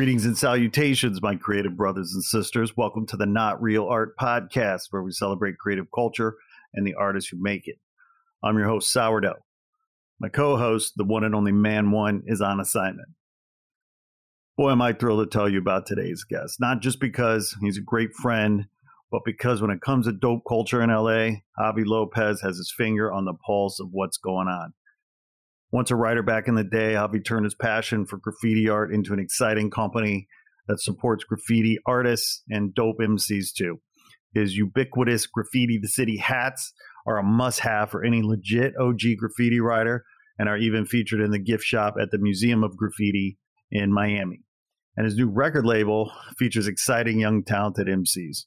Greetings and salutations, my creative brothers and sisters. Welcome to the Not Real Art Podcast, where we celebrate creative culture and the artists who make it. I'm your host, Sourdough. My co host, the one and only Man One, is on assignment. Boy, am I thrilled to tell you about today's guest, not just because he's a great friend, but because when it comes to dope culture in LA, Javi Lopez has his finger on the pulse of what's going on. Once a writer back in the day, Javi turned his passion for graffiti art into an exciting company that supports graffiti artists and dope MCs too. His ubiquitous graffiti the city hats are a must have for any legit OG graffiti writer and are even featured in the gift shop at the Museum of Graffiti in Miami. And his new record label features exciting young talented MCs.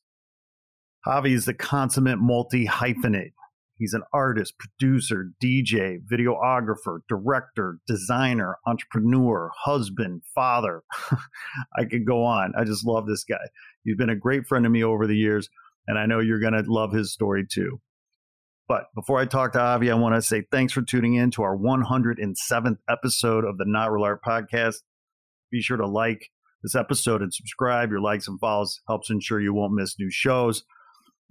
Javi is the consummate multi hyphenate He's an artist, producer, DJ, videographer, director, designer, entrepreneur, husband, father. I could go on. I just love this guy. He's been a great friend to me over the years, and I know you're going to love his story too. But before I talk to Avi, I want to say thanks for tuning in to our 107th episode of the Not Real Art Podcast. Be sure to like this episode and subscribe. Your likes and follows helps ensure you won't miss new shows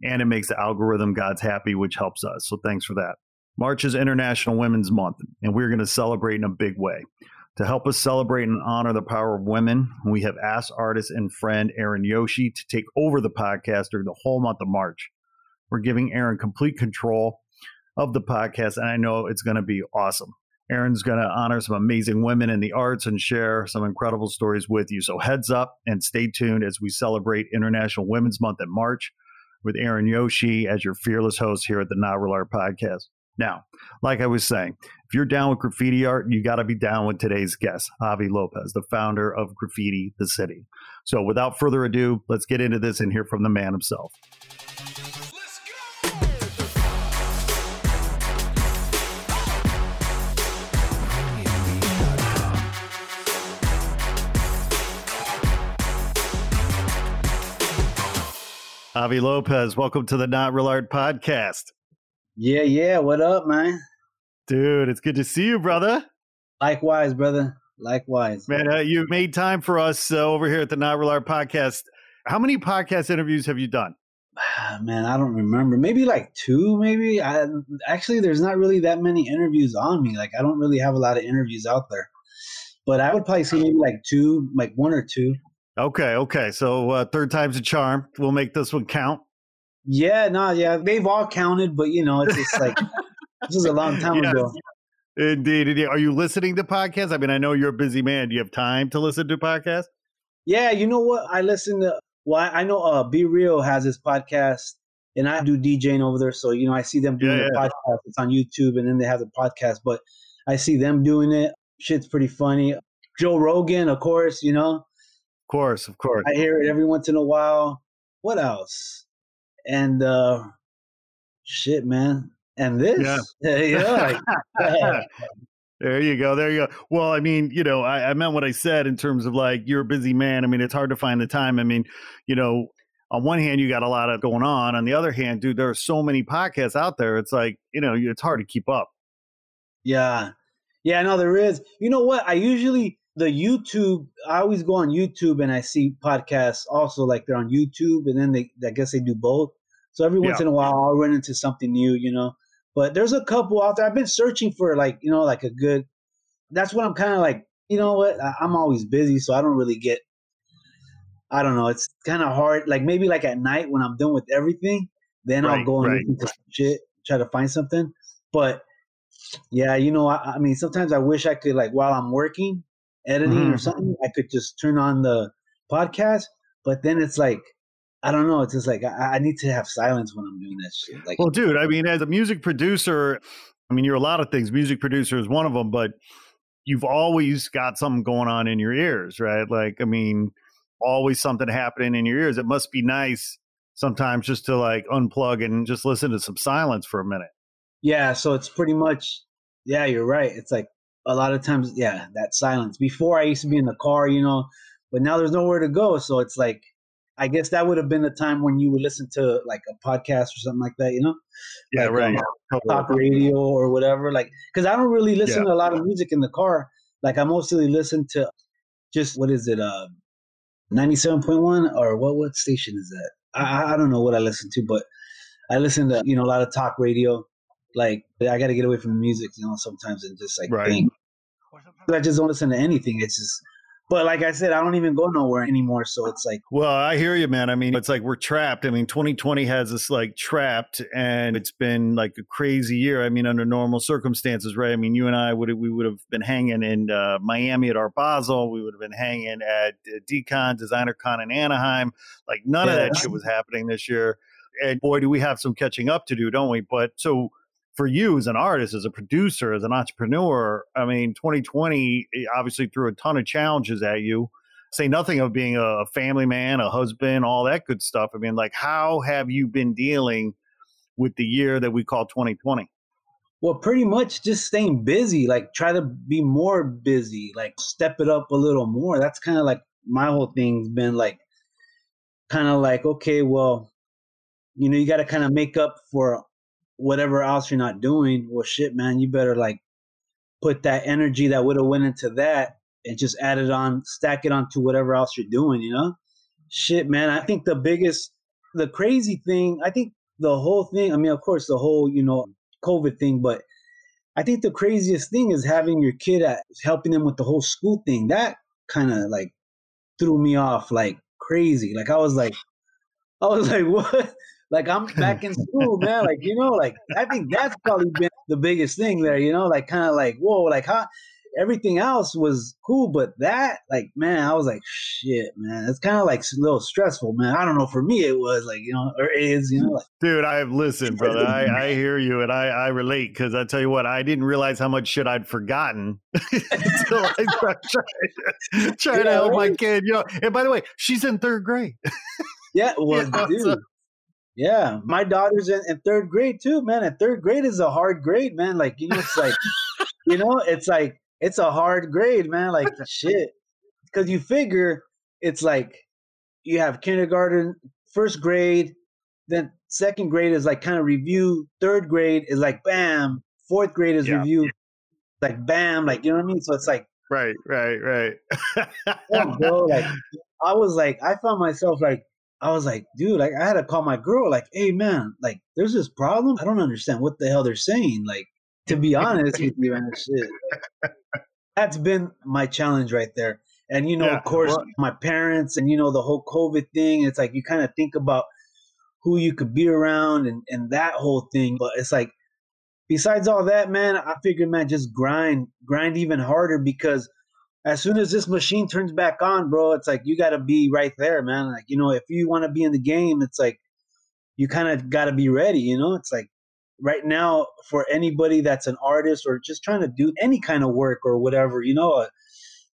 and it makes the algorithm gods happy, which helps us. So thanks for that. March is International Women's Month, and we're going to celebrate in a big way. To help us celebrate and honor the power of women, we have asked artist and friend Erin Yoshi to take over the podcast during the whole month of March. We're giving Erin complete control of the podcast, and I know it's going to be awesome. Erin's going to honor some amazing women in the arts and share some incredible stories with you. So, heads up and stay tuned as we celebrate International Women's Month in March with Erin Yoshi as your fearless host here at the Not Real Art Podcast. Now, like I was saying, if you're down with graffiti art, you got to be down with today's guest, Javi Lopez, the founder of Graffiti the City. So, without further ado, let's get into this and hear from the man himself. Javi Lopez, welcome to the Not Real Art Podcast. Yeah, yeah. What up, man? Dude, it's good to see you, brother. Likewise, brother. Likewise. Man, uh, you made time for us uh, over here at the Not Real Art Podcast. How many podcast interviews have you done? Man, I don't remember. Maybe like two, maybe. I actually there's not really that many interviews on me. Like I don't really have a lot of interviews out there. But I would probably say maybe like two, like one or two. Okay, okay. So uh, third time's a charm. We'll make this one count. Yeah, no, yeah, they've all counted, but you know, it's just like this is a long time yes. ago. Indeed, indeed. Are you listening to podcasts? I mean, I know you're a busy man. Do you have time to listen to podcasts? Yeah, you know what? I listen to. Well, I know uh, B-Real has his podcast, and I do DJing over there. So you know, I see them doing yeah, the yeah. podcast. It's on YouTube, and then they have the podcast. But I see them doing it. Shit's pretty funny. Joe Rogan, of course. You know, course, of course. I hear it every once in a while. What else? And uh shit, man. And this, yeah, yeah. There you go. There you go. Well, I mean, you know, I, I, meant what I said in terms of like you're a busy man. I mean, it's hard to find the time. I mean, you know, on one hand, you got a lot of going on. On the other hand, dude, there are so many podcasts out there. It's like, you know, it's hard to keep up. Yeah. Yeah, no, there is. You know what? I usually the YouTube, I always go on YouTube and I see podcasts also like they're on YouTube and then they, I guess they do both. So every once yeah. in a while I'll run into something new, you know. But there's a couple out there. I've been searching for like, you know, like a good, that's what I'm kind of like, you know what? I'm always busy. So I don't really get, I don't know. It's kind of hard. Like maybe like at night when I'm done with everything, then right, I'll go and right. listen to shit, try to find something. But yeah, you know, I, I mean, sometimes I wish I could like while I'm working, editing mm-hmm. or something, I could just turn on the podcast. But then it's like, I don't know. It's just like I, I, need to have silence when I'm doing that shit. Like, well, dude, I mean, as a music producer, I mean, you're a lot of things. Music producer is one of them, but you've always got something going on in your ears, right? Like, I mean, always something happening in your ears. It must be nice sometimes just to like unplug and just listen to some silence for a minute. Yeah, so it's pretty much yeah, you're right. It's like a lot of times, yeah, that silence. Before I used to be in the car, you know, but now there's nowhere to go. So it's like, I guess that would have been the time when you would listen to like a podcast or something like that, you know? Yeah, like, right. Um, talk radio or whatever. Like, because I don't really listen yeah. to a lot of music in the car. Like, I mostly listen to just what is it, uh, ninety-seven point one or what? What station is that? I, I don't know what I listen to, but I listen to you know a lot of talk radio like I got to get away from the music, you know, sometimes and just like right. think. I just don't listen to anything. It's just, but like I said, I don't even go nowhere anymore. So it's like, well, I hear you, man. I mean, it's like we're trapped. I mean, 2020 has us like trapped, and it's been like a crazy year. I mean, under normal circumstances, right? I mean, you and I would we would have been hanging in uh, Miami at Art Basel. We would have been hanging at uh, Decon Designer Con in Anaheim. Like none yeah. of that shit was happening this year. And boy, do we have some catching up to do, don't we? But so for you as an artist, as a producer, as an entrepreneur, I mean, 2020 eh, obviously threw a ton of challenges at you. Say nothing of being a family man, a husband, all that good stuff. I mean, like, how have you been dealing with the year that we call 2020? Well, pretty much just staying busy, like, try to be more busy, like, step it up a little more. That's kind of like my whole thing's been like, kind of like, okay, well, you know, you got to kind of make up for whatever else you're not doing, well, shit, man, you better like put that energy that would have went into that and just add it on, stack it onto whatever else you're doing, you know? Shit, man, I think the biggest, the crazy thing, I think the whole thing, I mean, of course, the whole, you know, COVID thing, but I think the craziest thing is having your kid at helping them with the whole school thing. That kind of like threw me off like crazy. Like I was like, I was like, what? Like I'm back in school, man. Like you know, like I think that's probably been the biggest thing there. You know, like kind of like whoa, like how everything else was cool, but that like man, I was like shit, man. It's kind of like a little stressful, man. I don't know. For me, it was like you know, or is you know, like dude. I listen, brother. I, I hear you, and I I relate because I tell you what, I didn't realize how much shit I'd forgotten until I started trying, yeah, to help right? my kid. You know, and by the way, she's in third grade. Yeah, well, know, dude. So, yeah, my daughter's in, in, third grade too, man. And third grade is a hard grade, man. Like you know, it's like you know, it's like it's a hard grade, man. Like shit, because you figure it's like you have kindergarten, first grade, then second grade is like kind of review, third grade is like bam, fourth grade is yeah. review, like bam, like you know what I mean. So it's like right, right, right. yeah, bro, like I was like, I found myself like I was like, dude, like I had to call my girl, like, hey man, like there's this problem. I don't understand what the hell they're saying. Like, to be honest with you, man, shit. That's been my challenge right there. And you know, yeah, of course, well, my parents and you know the whole COVID thing. It's like you kind of think about who you could be around and and that whole thing. But it's like, besides all that, man, I figured, man, just grind, grind even harder because as soon as this machine turns back on, bro, it's like you got to be right there, man. Like, you know, if you want to be in the game, it's like you kind of got to be ready, you know? It's like right now for anybody that's an artist or just trying to do any kind of work or whatever, you know, uh,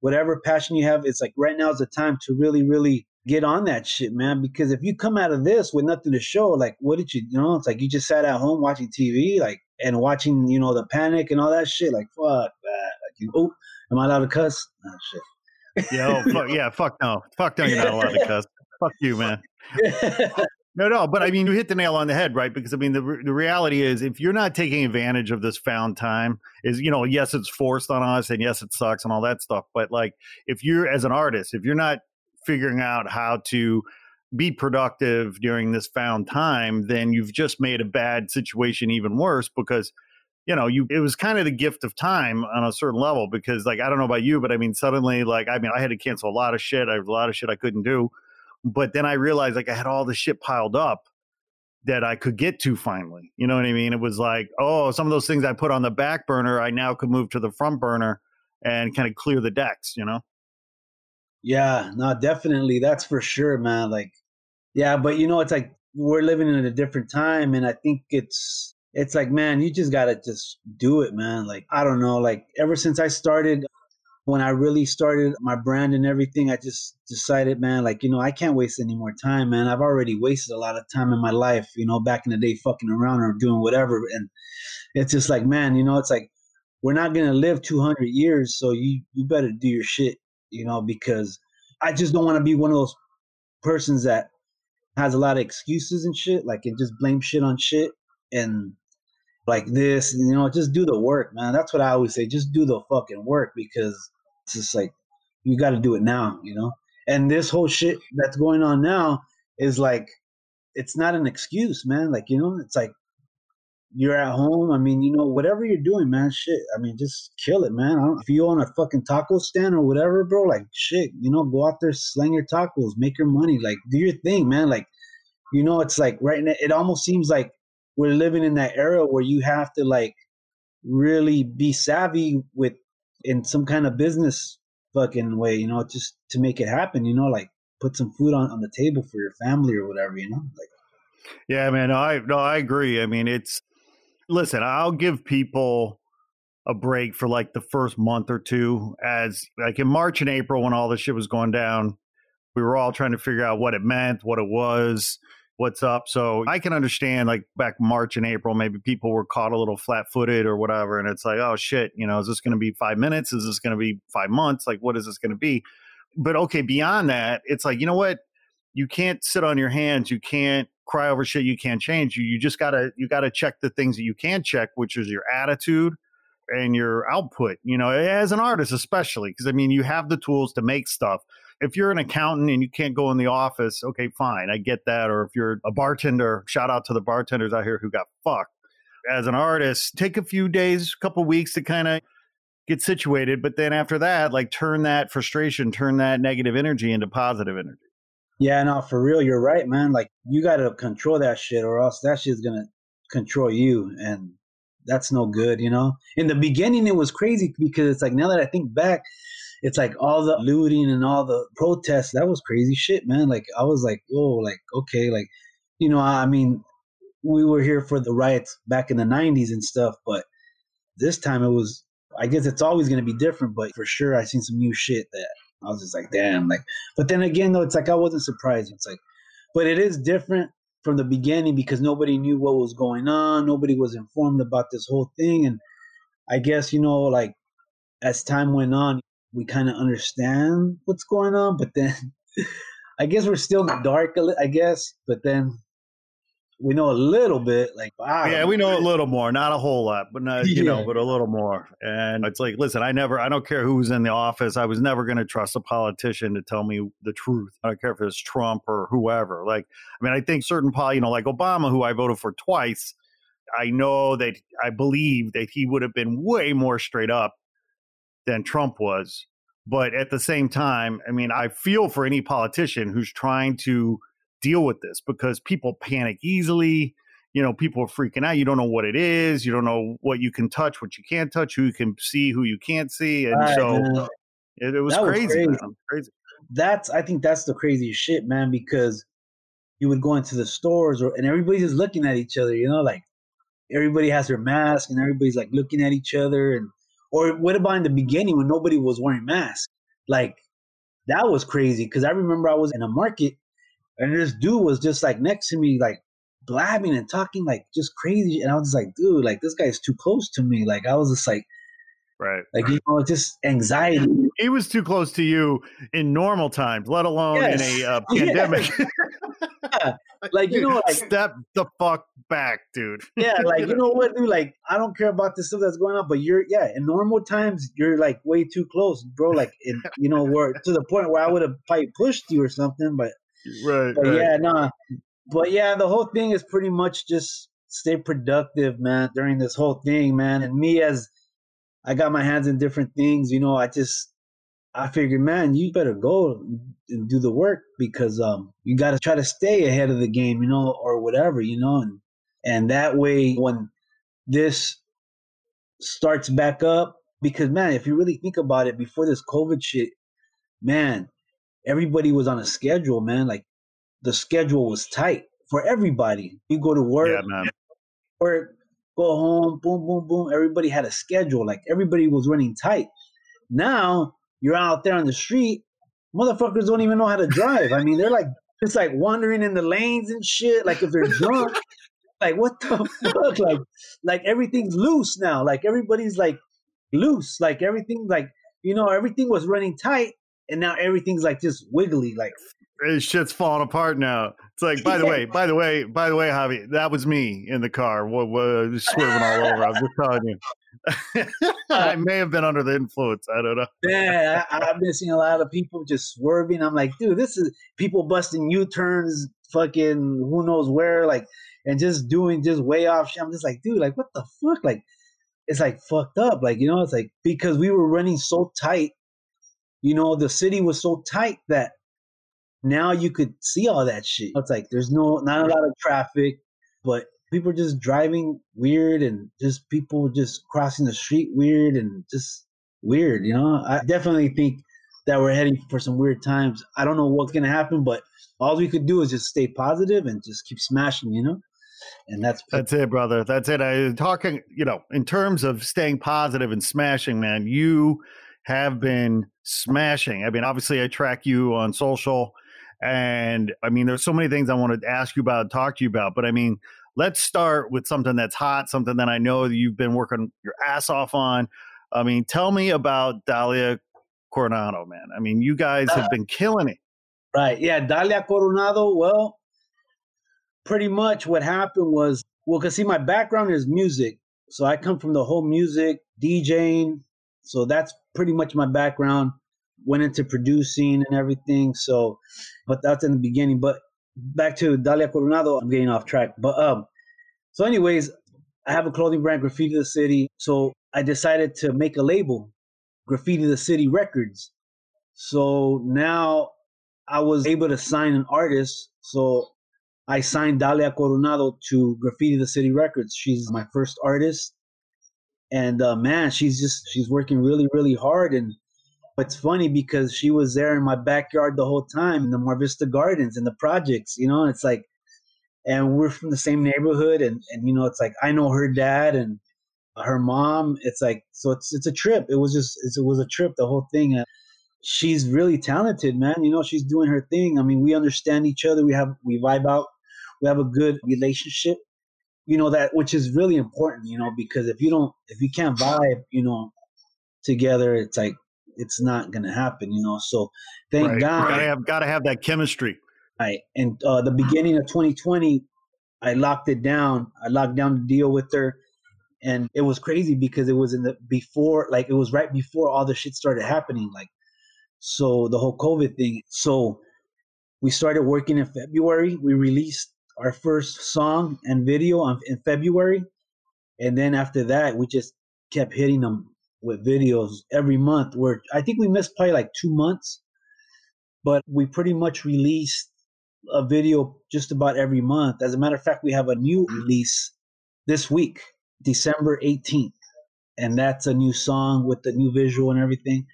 whatever passion you have, it's like right now is the time to really, really get on that shit, man. Because if you come out of this with nothing to show, like, what did you, you know, it's like you just sat at home watching TV, like, and watching, you know, the panic and all that shit. Like, fuck that. Like, you, oh, Am I allowed to cuss? Oh, shit. yeah, oh, fuck, yeah, fuck no. Fuck no, you're not allowed to cuss. fuck you, man. No, no, but I mean, you hit the nail on the head, right? Because I mean, the the reality is, if you're not taking advantage of this found time, is you know, yes, it's forced on us, and yes, it sucks and all that stuff. But like, if you're as an artist, if you're not figuring out how to be productive during this found time, then you've just made a bad situation even worse because you know, you it was kind of the gift of time on a certain level because like I don't know about you, but I mean suddenly like I mean I had to cancel a lot of shit. I had a lot of shit I couldn't do but then I realized like I had all the shit piled up that I could get to finally. You know what I mean? It was like, oh, some of those things I put on the back burner, I now could move to the front burner and kind of clear the decks, you know? Yeah, no, definitely. That's for sure, man. Like, yeah, but you know, it's like we're living in a different time. And I think it's, it's like, man, you just got to just do it, man. Like, I don't know. Like, ever since I started when I really started my brand and everything, I just decided, man, like, you know, I can't waste any more time, man. I've already wasted a lot of time in my life, you know, back in the day, fucking around or doing whatever. And it's just like, man, you know, it's like, we're not going to live 200 years. So you, you better do your shit, you know, because I just don't want to be one of those persons that has a lot of excuses and shit, like, and just blame shit on shit. And like this, you know, just do the work, man. That's what I always say. Just do the fucking work because it's just like you got to do it now, you know. And this whole shit that's going on now is like it's not an excuse, man. Like you know, it's like you're at home. I mean, you know, whatever you're doing, man, shit. I mean, just kill it, man. if you own a fucking taco stand or whatever, bro, like shit, you know, go out there, slang your tacos, make your money, like do your thing, man. Like, you know, it's like right now, it almost seems like we're living in that era where you have to like really be savvy with in some kind of business fucking way, you know, just to make it happen, you know, like put some food on, on the table for your family or whatever, you know, like. Yeah, man. I no, I agree. I mean, it's listen. I'll give people a break for like the first month or two, as like in March and April when all this shit was going down. We were all trying to figure out what it meant, what it was what's up. So I can understand like back March and April, maybe people were caught a little flat footed or whatever. And it's like, oh shit, you know, is this going to be five minutes? Is this going to be five months? Like, what is this going to be? But okay, beyond that, it's like, you know what? You can't sit on your hands. You can't cry over shit you can't change. You, you just gotta, you gotta check the things that you can check, which is your attitude and your output, you know, as an artist, especially. Cause I mean, you have the tools to make stuff if you're an accountant and you can't go in the office, okay, fine, I get that. Or if you're a bartender, shout out to the bartenders out here who got fucked. As an artist, take a few days, a couple weeks to kind of get situated, but then after that, like turn that frustration, turn that negative energy into positive energy. Yeah, no, for real, you're right, man. Like you got to control that shit, or else that shit's gonna control you, and that's no good, you know. In the beginning, it was crazy because it's like now that I think back, it's like all the looting and all the protests. That was crazy shit, man. Like I was like, whoa, like okay, like you know, I mean, we were here for the riots back in the '90s and stuff, but this time it was. I guess it's always going to be different, but for sure, I seen some new shit that I was just like, damn, like. But then again, though, it's like I wasn't surprised. It's like, but it is different from the beginning because nobody knew what was going on. Nobody was informed about this whole thing, and I guess you know, like as time went on, we kind of understand what's going on, but then I guess we're still in the dark. I guess, but then we know a little bit. Like, wow, yeah, we know a little more, not a whole lot, but not you yeah. know, but a little more. And it's like, listen, I never, I don't care who's in the office. I was never going to trust a politician to tell me the truth. I don't care if it's Trump or whoever. Like, I mean, I think certain pol, you know, like Obama, who I voted for twice. I know that I believe that he would have been way more straight up than Trump was. But at the same time, I mean, I feel for any politician who's trying to deal with this because people panic easily. You know, people are freaking out. You don't know what it is. You don't know what you can touch, what you can't touch, who you can see, who you can't see. And right, so it, it, was crazy. Was crazy. crazy. That's, I think that's the craziest shit, man, because you would go into the stores or, and everybody's just looking at each other, you know, like everybody has their mask and everybody's like looking at each other and or what about in the beginning when nobody was wearing masks? Like that was crazy because I remember I was in a market and this dude was just like next to me, like blabbing and talking like just crazy. And I was just like, dude, like this guy's too close to me. Like I was just like, Right. Like, you know, just anxiety. He was too close to you in normal times, let alone yes. in a uh, pandemic. yeah. Like, you know, like, step the fuck back, dude. yeah. Like, you know what, dude? Like, I don't care about the stuff that's going on, but you're, yeah, in normal times, you're like way too close, bro. Like, in, you know, where to the point where I would have probably pushed you or something, but, right. But right. yeah, no. Nah. But yeah, the whole thing is pretty much just stay productive, man, during this whole thing, man. And me as, I got my hands in different things. You know, I just I figured, man, you better go and do the work because um you got to try to stay ahead of the game, you know, or whatever, you know, and and that way when this starts back up, because man, if you really think about it, before this COVID shit, man, everybody was on a schedule, man. Like the schedule was tight for everybody. You go to work, yeah, man. work, go home, boom, boom, boom. Everybody had a schedule. Like everybody was running tight. Now you're out there on the street, motherfuckers don't even know how to drive. I mean, they're like just like wandering in the lanes and shit. Like if they're drunk, like what the fuck? Like like everything's loose now. Like everybody's like loose. Like everything like you know everything was running tight, and now everything's like just wiggly. Like shit's falling apart now. It's like, by the way, by the way, by the way, Javi, that was me in the car, what, what, swerving all over. I'm just telling you. I may have been under the influence. I don't know. Yeah, I, have been seeing a lot of people just swerving. I'm like, dude, this is people busting U turns, fucking who knows where, like, and just doing just way off. Shit. I'm just like, dude, like, what the fuck? Like, it's like fucked up. Like, you know, it's like because we were running so tight. You know, the city was so tight that now you could see all that shit. It's like there's no not a lot of traffic, but people just driving weird and just people just crossing the street weird and just weird, you know? I definitely think that we're heading for some weird times. I don't know what's gonna happen, but all we could do is just stay positive and just keep smashing, you know? And that's that's it, brother. That's it. I talking, you know, in terms of staying positive and smashing, man. You have been smashing. I mean, obviously, I track you on social and I mean, there's so many things I want to ask you about, talk to you about. But I mean, let's start with something that's hot, something that I know that you've been working your ass off on. I mean, tell me about Dalia Coronado, man. I mean, you guys have uh, been killing it. Right. Yeah. Dalia Coronado. Well, pretty much what happened was, well, because see, my background is music. So I come from the whole music, DJing. So that's pretty much my background went into producing and everything. So, but that's in the beginning. But back to Dalia Coronado, I'm getting off track. But um, so anyways, I have a clothing brand, Graffiti the City. So I decided to make a label, Graffiti the City Records. So now I was able to sign an artist. So I signed Dalia Coronado to Graffiti the City Records. She's my first artist. And uh, man, she's just she's working really, really hard and it's funny because she was there in my backyard the whole time in the Mar Vista Gardens and the projects, you know, it's like, and we're from the same neighborhood and, and, you know, it's like, I know her dad and her mom. It's like, so it's, it's a trip. It was just, it was a trip, the whole thing. Uh, she's really talented, man. You know, she's doing her thing. I mean, we understand each other. We have, we vibe out. We have a good relationship, you know, that, which is really important, you know, because if you don't, if you can't vibe, you know, together, it's like, it's not going to happen, you know. So thank right. God. Gotta have, gotta have that chemistry. Right. And uh, the beginning of 2020, I locked it down. I locked down the deal with her. And it was crazy because it was in the before, like it was right before all the shit started happening. Like, so the whole COVID thing. So we started working in February. We released our first song and video on, in February. And then after that, we just kept hitting them with videos every month where I think we missed probably like two months, but we pretty much released a video just about every month. As a matter of fact, we have a new release this week, December 18th. And that's a new song with the new visual and everything.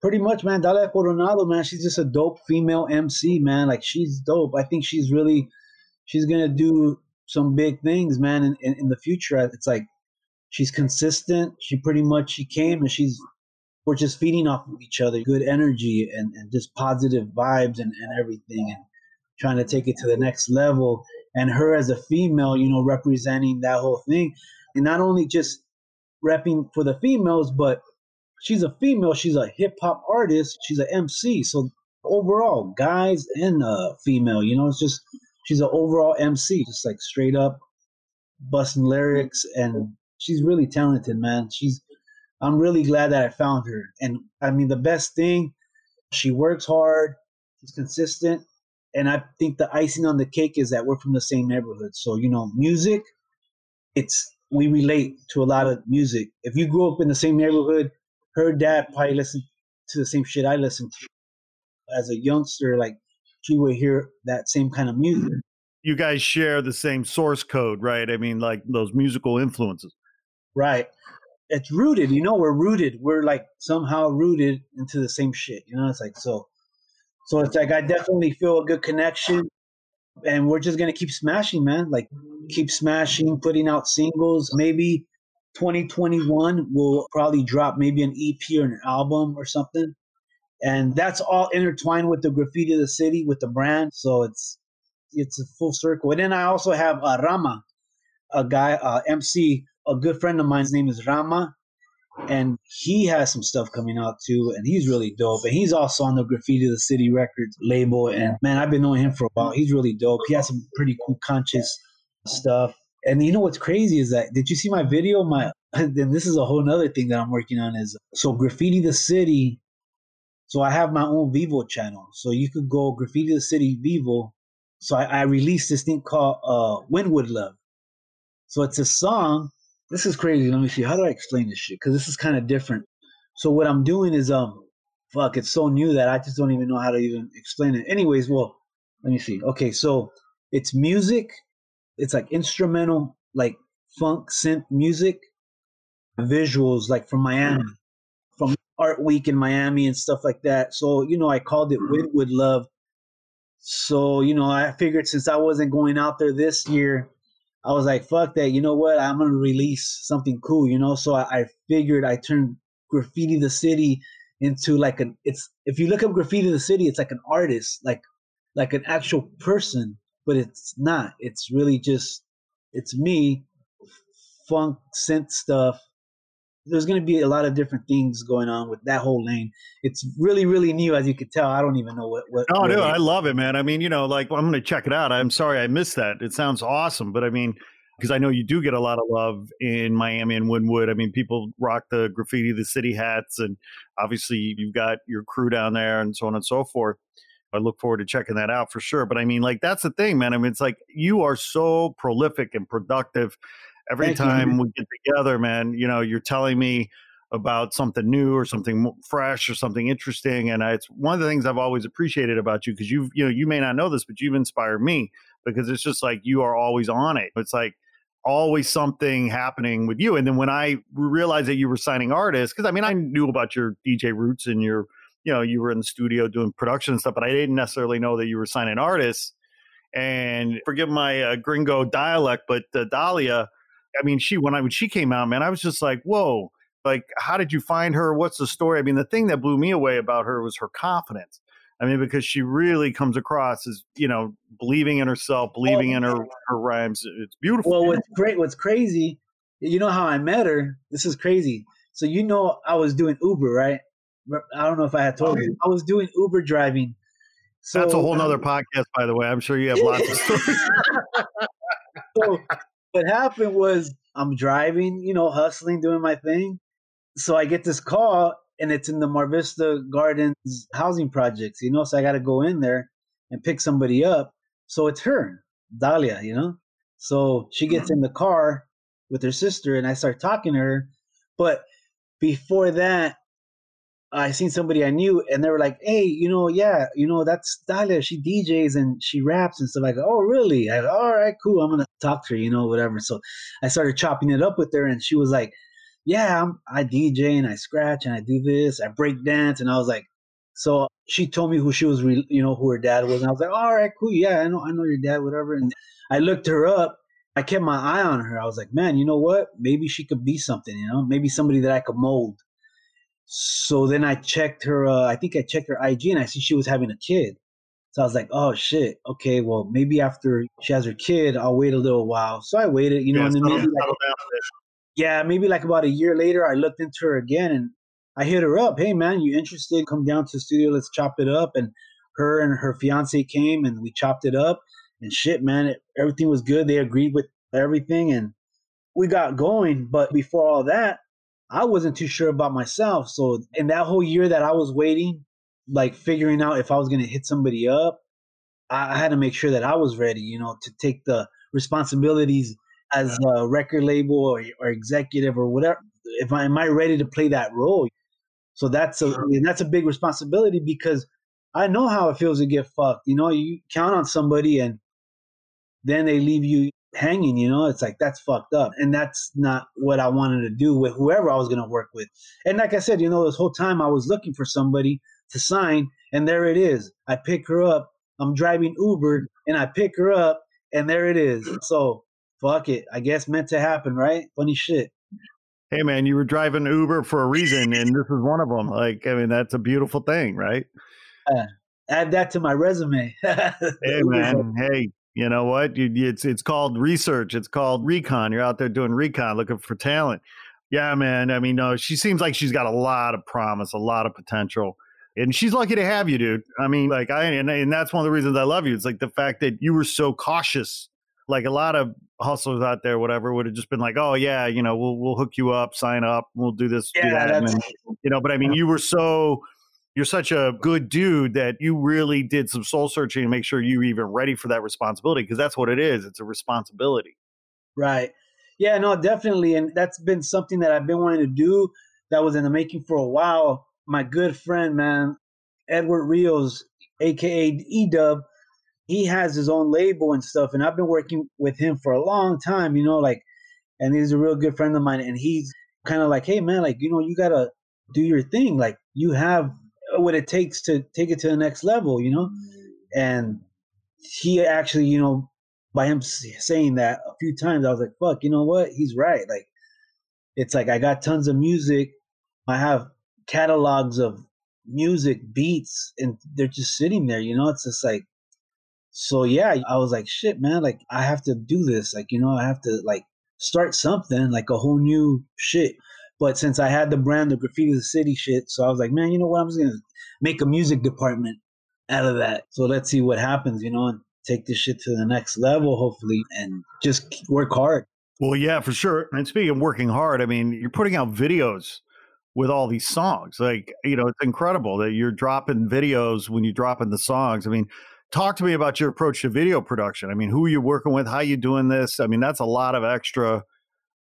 Pretty much, man. Dalia Coronado, man, she's just a dope female MC, man. Like she's dope. I think she's really, she's gonna do some big things, man, in, in, in the future. It's like she's consistent. She pretty much she came and she's we're just feeding off of each other, good energy and, and just positive vibes and, and everything and trying to take it to the next level. And her as a female, you know, representing that whole thing. And not only just repping for the females, but she's a female. She's a hip hop artist. She's an MC. So overall, guys and uh, female, you know, it's just she's an overall MC, just like straight up busting lyrics, and she's really talented, man. She's I'm really glad that I found her. And I mean, the best thing, she works hard, she's consistent, and I think the icing on the cake is that we're from the same neighborhood. So you know, music, it's we relate to a lot of music. If you grew up in the same neighborhood, her dad probably listened to the same shit I listened to as a youngster. Like she would hear that same kind of music. You guys share the same source code, right? I mean, like those musical influences. Right. It's rooted, you know, we're rooted. We're like somehow rooted into the same shit. You know, it's like so so it's like I definitely feel a good connection and we're just gonna keep smashing, man. Like keep smashing, putting out singles. Maybe 2021 will probably drop maybe an EP or an album or something. And that's all intertwined with the graffiti of the city, with the brand. So it's it's a full circle. And then I also have uh, Rama, a guy, uh, MC, a good friend of mine's name is Rama and he has some stuff coming out too, and he's really dope. And he's also on the Graffiti the City Records label. And man, I've been knowing him for a while. He's really dope. He has some pretty cool conscious stuff. And you know what's crazy is that did you see my video? My then this is a whole nother thing that I'm working on is so Graffiti the City. So I have my own Vevo channel. So you could go Graffiti the City Vevo. So I, I released this thing called uh, Wynwood Love. So it's a song this is crazy. Let me see. How do I explain this shit? Because this is kind of different. So what I'm doing is um, fuck, it's so new that I just don't even know how to even explain it. Anyways, well, let me see. Okay, so it's music. It's like instrumental, like funk synth music, visuals like from Miami, from Art Week in Miami and stuff like that. So you know, I called it Wynwood Love. So you know, I figured since I wasn't going out there this year, I was like, fuck that. You know what? I'm gonna release something cool, you know. So I, I figured I turned graffiti the city into like an it's if you look up graffiti the city, it's like an artist, like like an actual person, but it's not. It's really just it's me, funk synth stuff. There's gonna be a lot of different things going on with that whole lane. It's really, really new, as you can tell. I don't even know what. what oh, no, I love it, man. I mean, you know, like I'm gonna check it out. I'm sorry I missed that. It sounds awesome, but I mean, because I know you do get a lot of love in Miami and Wynwood. I mean, people rock the graffiti, the city hats, and obviously you've got your crew down there and so on and so forth. I look forward to checking that out for sure. But I mean, like that's the thing, man. I mean, it's like you are so prolific and productive every Thank time you. we get together, man, you know, you're telling me about something new or something fresh or something interesting. And I, it's one of the things I've always appreciated about you because you've, you know, you may not know this, but you've inspired me because it's just like you are always on it. It's like always something happening with you. And then when I realized that you were signing artists, because I mean, I knew about your DJ roots and your, you know, you were in the studio doing production and stuff, but I didn't necessarily know that you were signing artists. And forgive my uh, gringo dialect, but uh, Dahlia, I mean, she when I when she came out, man, I was just like, whoa, like how did you find her? What's the story? I mean, the thing that blew me away about her was her confidence. I mean, because she really comes across as you know believing in herself, believing in her her rhymes. It's beautiful. Well, what's great, what's crazy, you know how I met her. This is crazy. So you know, I was doing Uber, right? I don't know if I had told you. I was doing Uber driving. So, That's a whole nother um, podcast, by the way. I'm sure you have lots of stories. so what happened was I'm driving, you know, hustling, doing my thing. So I get this call and it's in the Mar Vista Gardens housing projects, you know, so I got to go in there and pick somebody up. So it's her, Dahlia, you know. So she gets mm-hmm. in the car with her sister and I start talking to her. But before that, I seen somebody I knew, and they were like, "Hey, you know, yeah, you know, that's Dahlia. She DJs and she raps and stuff." Like, "Oh, really?" I go, "All right, cool. I'm gonna talk to her, you know, whatever." So I started chopping it up with her, and she was like, "Yeah, I'm, I DJ and I scratch and I do this. I break dance." And I was like, "So she told me who she was, re- you know, who her dad was." And I was like, "All right, cool. Yeah, I know, I know your dad, whatever." And I looked her up. I kept my eye on her. I was like, "Man, you know what? Maybe she could be something. You know, maybe somebody that I could mold." So then I checked her. Uh, I think I checked her IG and I see she was having a kid. So I was like, oh shit. Okay, well maybe after she has her kid, I'll wait a little while. So I waited, you know, yeah, and then maybe like, yeah, maybe like about a year later, I looked into her again, and I hit her up, hey man, you interested? Come down to the studio, let's chop it up. And her and her fiance came and we chopped it up. And shit, man, it, everything was good. They agreed with everything and we got going. But before all that, I wasn't too sure about myself. So in that whole year that I was waiting, like figuring out if I was going to hit somebody up, I, I had to make sure that I was ready, you know, to take the responsibilities as a record label or, or executive or whatever. If I am I ready to play that role? So that's a and that's a big responsibility because I know how it feels to get fucked. You know, you count on somebody and then they leave you hanging, you know, it's like that's fucked up. And that's not what I wanted to do with whoever I was going to work with. And like I said, you know, this whole time I was looking for somebody to sign, and there it is. I pick her up. I'm driving Uber, and I pick her up, and there it is. So fuck it. I guess meant to happen, right? Funny shit. Hey man, you were driving Uber for a reason, and this is one of them. Like, I mean, that's a beautiful thing, right? Uh, add that to my resume. hey man, hey, you know what? You, it's it's called research. It's called recon. You're out there doing recon, looking for talent. Yeah, man. I mean, no, she seems like she's got a lot of promise, a lot of potential, and she's lucky to have you, dude. I mean, like I and, and that's one of the reasons I love you. It's like the fact that you were so cautious. Like a lot of hustlers out there, whatever, would have just been like, "Oh yeah, you know, we'll we'll hook you up, sign up, we'll do this, yeah, do that," and you know. But I mean, you were so you're such a good dude that you really did some soul searching to make sure you are even ready for that responsibility because that's what it is. It's a responsibility. Right. Yeah, no, definitely. And that's been something that I've been wanting to do that was in the making for a while. My good friend, man, Edward Rios, aka Edub, he has his own label and stuff. And I've been working with him for a long time, you know, like, and he's a real good friend of mine. And he's kind of like, hey, man, like, you know, you got to do your thing. Like, you have what it takes to take it to the next level, you know? And he actually, you know, by him saying that a few times, I was like, fuck, you know what? He's right. Like, it's like I got tons of music. I have catalogs of music, beats, and they're just sitting there, you know? It's just like, so yeah, I was like, shit, man, like, I have to do this. Like, you know, I have to, like, start something, like a whole new shit. But since I had the brand, the graffiti the city shit, so I was like, man, you know what? I'm just gonna make a music department out of that. So let's see what happens, you know, and take this shit to the next level, hopefully, and just work hard. Well, yeah, for sure. And speaking of working hard, I mean, you're putting out videos with all these songs. Like, you know, it's incredible that you're dropping videos when you drop in the songs. I mean, talk to me about your approach to video production. I mean, who are you working with? How you doing this? I mean, that's a lot of extra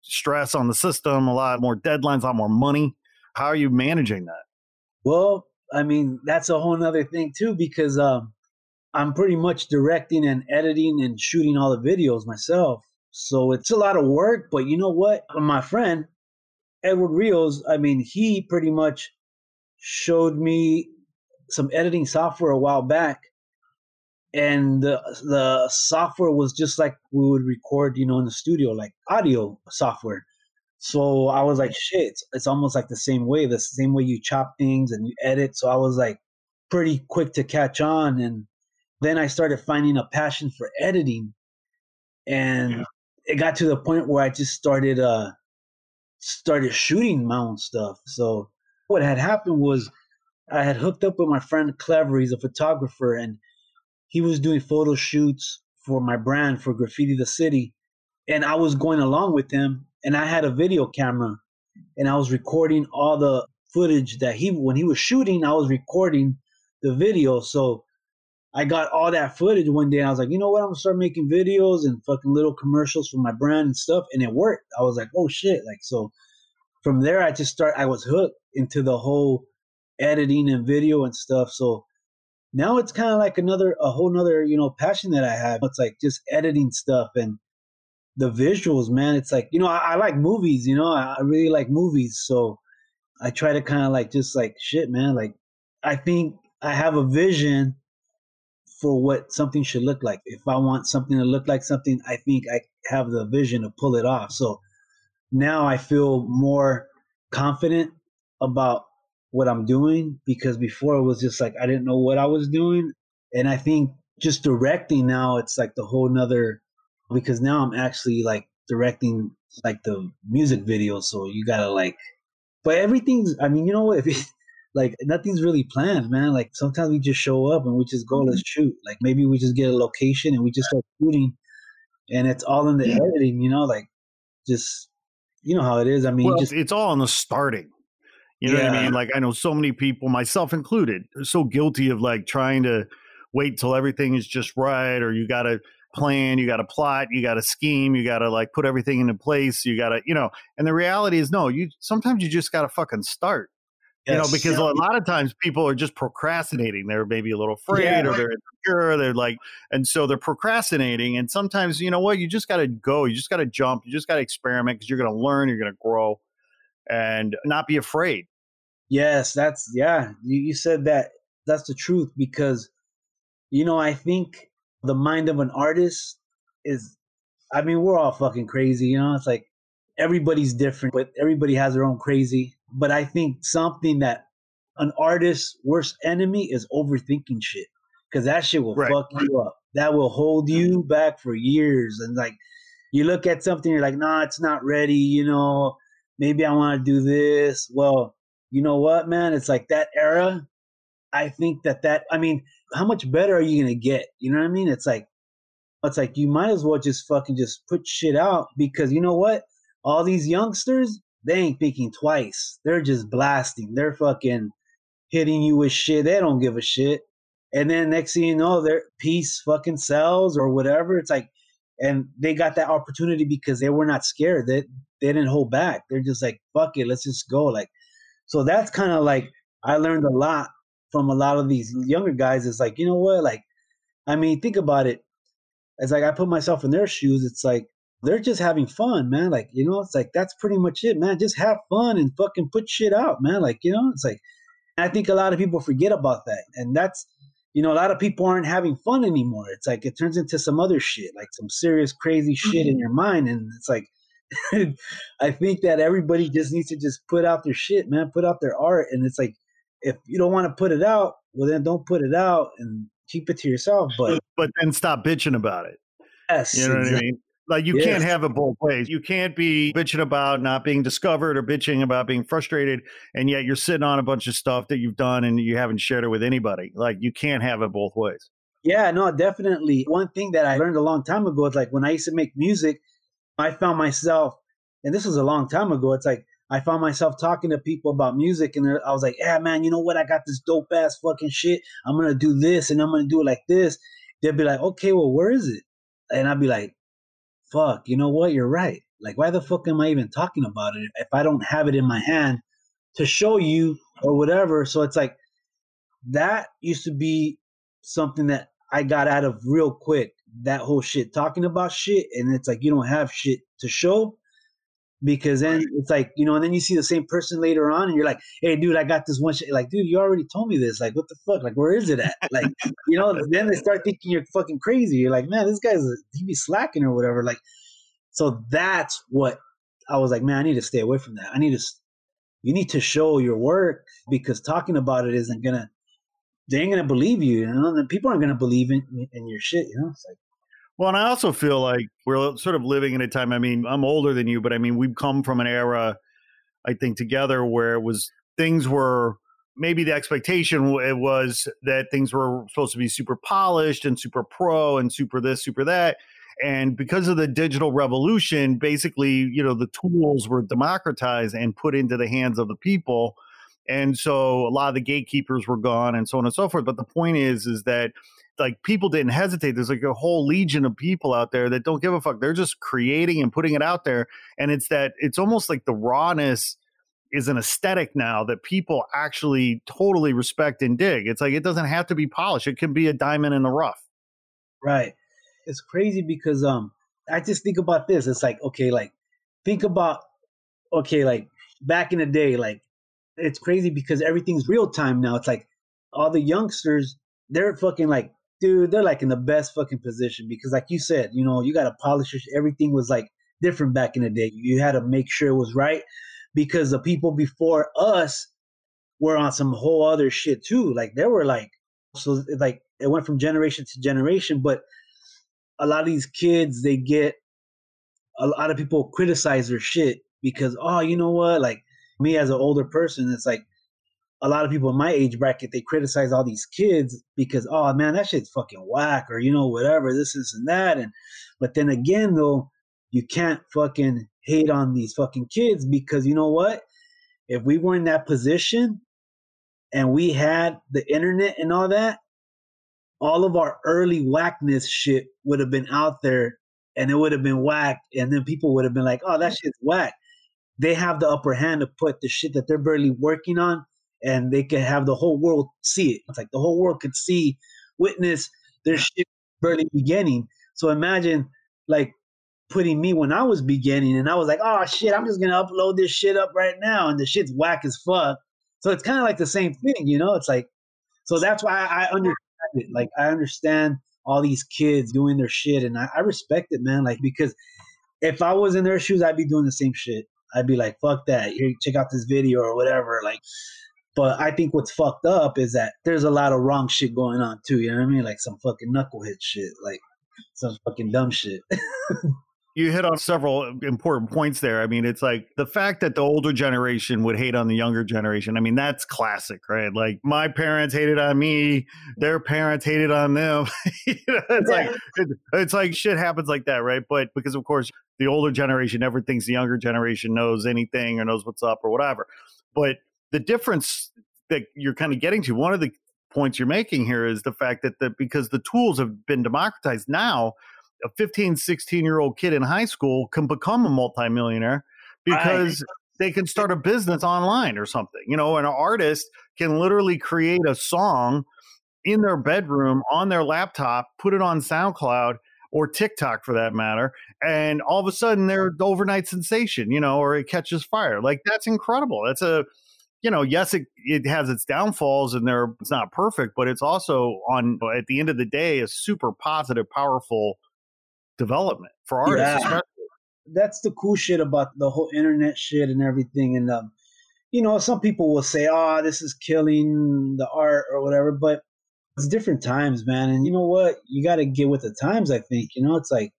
stress on the system, a lot more deadlines, a lot more money. How are you managing that? Well, I mean, that's a whole other thing too, because um, I'm pretty much directing and editing and shooting all the videos myself. So it's a lot of work, but you know what? My friend, Edward Rios, I mean, he pretty much showed me some editing software a while back and the the software was just like we would record, you know, in the studio, like audio software. So I was like, shit, it's, it's almost like the same way, the same way you chop things and you edit. So I was like pretty quick to catch on, and then I started finding a passion for editing, and yeah. it got to the point where I just started uh started shooting my own stuff. So what had happened was I had hooked up with my friend Clever. He's a photographer, and he was doing photo shoots for my brand for Graffiti the City. And I was going along with him and I had a video camera and I was recording all the footage that he when he was shooting, I was recording the video. So I got all that footage one day. I was like, you know what? I'm gonna start making videos and fucking little commercials for my brand and stuff. And it worked. I was like, oh shit. Like so from there I just start I was hooked into the whole editing and video and stuff. So now it's kind of like another a whole nother you know passion that i have. It's like just editing stuff and the visuals man it's like you know i, I like movies you know I, I, really like movies so i try to kind of like just like shit man like i think i have a vision for what something should look like. If i want something to look like something i think i have the vision to pull it off. So now i feel more confident about what I'm doing because before it was just like I didn't know what I was doing. And I think just directing now it's like the whole nother because now I'm actually like directing like the music video. So you gotta like but everything's. I mean, you know, if it, like nothing's really planned, man. Like sometimes we just show up and we just go, let's mm-hmm. shoot. Like maybe we just get a location and we just start shooting, and it's all in the editing. You know, like just you know how it is. I mean, well, just it's all in the starting. You know yeah. what I mean? Like I know so many people, myself included, are so guilty of like trying to wait till everything is just right, or you got to plan, you got to plot, you got to scheme, you got to like put everything into place, you got to, you know. And the reality is, no, you sometimes you just got to fucking start. Yes. You know, because yeah. a lot of times people are just procrastinating. They're maybe a little afraid yeah. or they're insecure. They're like, and so they're procrastinating. And sometimes, you know what, you just got to go. You just got to jump. You just got to experiment because you're going to learn, you're going to grow and not be afraid. Yes, that's, yeah. You, you said that. That's the truth because, you know, I think the mind of an artist is, I mean, we're all fucking crazy. You know, it's like everybody's different, but everybody has their own crazy but I think something that an artist's worst enemy is overthinking shit because that shit will right. fuck you up. That will hold you mm-hmm. back for years. And like, you look at something, you're like, nah, it's not ready. You know, maybe I want to do this. Well, you know what, man? It's like that era. I think that that, I mean, how much better are you going to get? You know what I mean? It's like, it's like you might as well just fucking just put shit out because you know what? All these youngsters, they ain't thinking twice. They're just blasting. They're fucking hitting you with shit. They don't give a shit. And then next thing you know, their piece fucking sells or whatever. It's like, and they got that opportunity because they were not scared. They they didn't hold back. They're just like, fuck it, let's just go. Like, so that's kind of like I learned a lot from a lot of these younger guys. It's like, you know what? Like, I mean, think about it. It's like I put myself in their shoes. It's like they're just having fun, man. Like, you know, it's like that's pretty much it, man. Just have fun and fucking put shit out, man. Like, you know, it's like I think a lot of people forget about that. And that's you know, a lot of people aren't having fun anymore. It's like it turns into some other shit, like some serious crazy shit in mm-hmm. your mind. And it's like I think that everybody just needs to just put out their shit, man, put out their art. And it's like if you don't want to put it out, well then don't put it out and keep it to yourself. But but then stop bitching about it. Yes. You know exactly. what I mean? Like you yes. can't have it both ways. You can't be bitching about not being discovered or bitching about being frustrated, and yet you're sitting on a bunch of stuff that you've done and you haven't shared it with anybody. Like you can't have it both ways. Yeah, no, definitely. One thing that I learned a long time ago is like when I used to make music, I found myself, and this was a long time ago. It's like I found myself talking to people about music, and I was like, "Yeah, man, you know what? I got this dope ass fucking shit. I'm gonna do this, and I'm gonna do it like this." They'd be like, "Okay, well, where is it?" And I'd be like, fuck, you know what? You're right. Like, why the fuck am I even talking about it if I don't have it in my hand to show you or whatever? So it's like that used to be something that I got out of real quick. That whole shit, talking about shit, and it's like you don't have shit to show because then right. it's like you know, and then you see the same person later on, and you're like, "Hey, dude, I got this one shit." Like, dude, you already told me this. Like, what the fuck? Like, where is it at? Like, you know, then they start thinking you're fucking crazy. You're like, man, this guy's he be slacking or whatever. Like, so that's what I was like, man, I need to stay away from that. I need to, you need to show your work because talking about it isn't gonna, they ain't gonna believe you. You know, and people aren't gonna believe in in your shit. You know, it's like well, and I also feel like we're sort of living in a time. I mean, I'm older than you, but I mean, we've come from an era, I think, together where it was things were maybe the expectation it was that things were supposed to be super polished and super pro and super this, super that. And because of the digital revolution, basically, you know, the tools were democratized and put into the hands of the people. And so a lot of the gatekeepers were gone and so on and so forth. But the point is, is that like people didn't hesitate. There's like a whole legion of people out there that don't give a fuck. They're just creating and putting it out there. And it's that it's almost like the rawness is an aesthetic now that people actually totally respect and dig. It's like it doesn't have to be polished. It can be a diamond in the rough. Right. It's crazy because um I just think about this. It's like, okay, like think about okay, like back in the day, like it's crazy because everything's real time now. It's like all the youngsters, they're fucking like dude, they're like in the best fucking position because, like you said, you know, you got to polish it. Everything was like different back in the day. You had to make sure it was right because the people before us were on some whole other shit too. Like they were like, so like it went from generation to generation. But a lot of these kids, they get a lot of people criticize their shit because, oh, you know what, like me as an older person, it's like a lot of people in my age bracket, they criticize all these kids because, oh man, that shit's fucking whack, or you know, whatever, this, is and that. And but then again, though, you can't fucking hate on these fucking kids because you know what? If we were in that position and we had the internet and all that, all of our early whackness shit would have been out there and it would have been whacked, and then people would have been like, oh, that shit's whack. They have the upper hand to put the shit that they're barely working on and they can have the whole world see it. It's like the whole world could see, witness their shit barely beginning. So imagine like putting me when I was beginning and I was like, oh shit, I'm just gonna upload this shit up right now and the shit's whack as fuck. So it's kind of like the same thing, you know? It's like, so that's why I, I understand it. Like I understand all these kids doing their shit and I, I respect it, man. Like because if I was in their shoes, I'd be doing the same shit. I'd be like, fuck that. Here, check out this video or whatever. Like, but I think what's fucked up is that there's a lot of wrong shit going on too. You know what I mean? Like some fucking knucklehead shit, like some fucking dumb shit. you hit on several uh, important points there. I mean, it's like the fact that the older generation would hate on the younger generation. I mean, that's classic, right? Like my parents hated on me, their parents hated on them. you know, it's yeah. like it's like shit happens like that, right? But because of course the older generation never thinks the younger generation knows anything or knows what's up or whatever. But the difference that you're kind of getting to, one of the points you're making here is the fact that the, because the tools have been democratized now, a 15, 16 year old kid in high school can become a multimillionaire because right. they can start a business online or something. You know, an artist can literally create a song in their bedroom on their laptop, put it on SoundCloud or TikTok for that matter, and all of a sudden they're the overnight sensation, you know, or it catches fire. Like that's incredible. That's a you know, yes, it, it has its downfalls and there it's not perfect, but it's also on at the end of the day a super positive, powerful development for artists. Yeah. That's the cool shit about the whole internet shit and everything. And um, you know, some people will say, "Oh, this is killing the art or whatever," but it's different times, man. And you know what? You got to get with the times. I think you know, it's like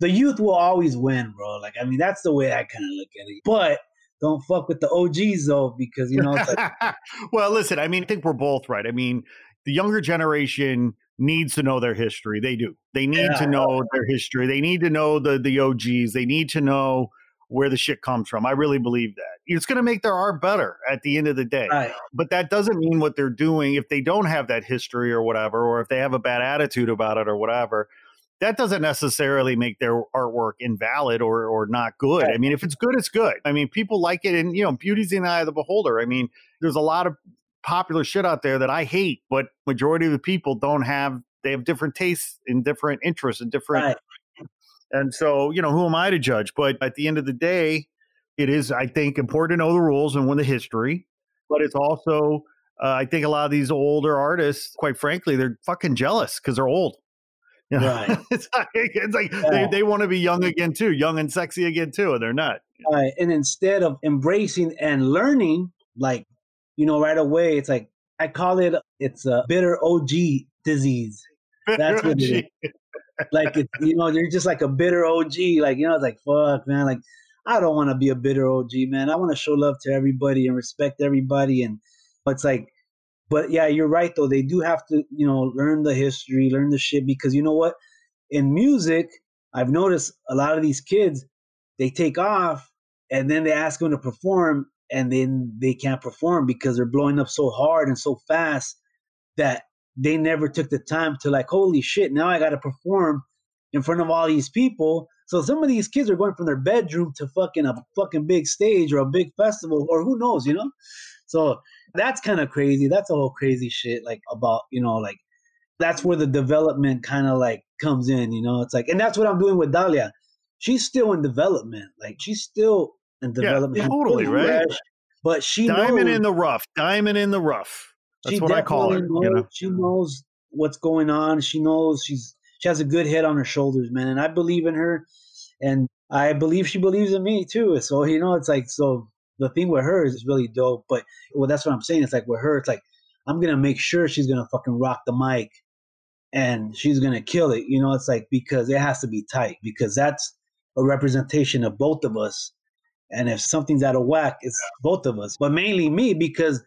the youth will always win, bro. Like, I mean, that's the way I kind of look at it. But don't fuck with the OGs though, because you know. Like, well, listen, I mean, I think we're both right. I mean, the younger generation needs to know their history. They do. They need yeah. to know their history. They need to know the the OGs. They need to know where the shit comes from. I really believe that. It's going to make their art better at the end of the day. Right. But that doesn't mean what they're doing if they don't have that history or whatever, or if they have a bad attitude about it or whatever that doesn't necessarily make their artwork invalid or or not good. I mean, if it's good, it's good. I mean, people like it, and you know, beauty's in the eye of the beholder. I mean, there's a lot of popular shit out there that I hate, but majority of the people don't have. They have different tastes and different interests and different. Right. And so, you know, who am I to judge? But at the end of the day, it is, I think, important to know the rules and win the history. But it's also, uh, I think, a lot of these older artists, quite frankly, they're fucking jealous because they're old. You know? Right. it's like, it's like yeah. they, they want to be young again too, young and sexy again too, and they're not. Right. And instead of embracing and learning, like, you know, right away, it's like I call it it's a bitter OG disease. Bitter That's what OG. it is. like it's you know, you're just like a bitter OG. Like, you know, it's like fuck, man. Like, I don't want to be a bitter OG, man. I want to show love to everybody and respect everybody. And it's like but yeah, you're right though. They do have to, you know, learn the history, learn the shit because you know what? In music, I've noticed a lot of these kids, they take off and then they ask them to perform and then they can't perform because they're blowing up so hard and so fast that they never took the time to like, holy shit, now I got to perform in front of all these people. So some of these kids are going from their bedroom to fucking a fucking big stage or a big festival or who knows, you know? So that's kind of crazy. That's a whole crazy shit, like about, you know, like that's where the development kind of like comes in, you know? It's like, and that's what I'm doing with Dahlia. She's still in development. Like she's still development. Yeah, totally, right? but she diamond knows, in the rough, diamond in the rough. That's what I call her. Knows, you know? She knows what's going on. She knows she's she has a good head on her shoulders, man. And I believe in her, and I believe she believes in me too. So you know, it's like so the thing with her is really dope. But well, that's what I'm saying. It's like with her, it's like I'm gonna make sure she's gonna fucking rock the mic, and she's gonna kill it. You know, it's like because it has to be tight because that's a representation of both of us. And if something's out of whack, it's both of us, but mainly me because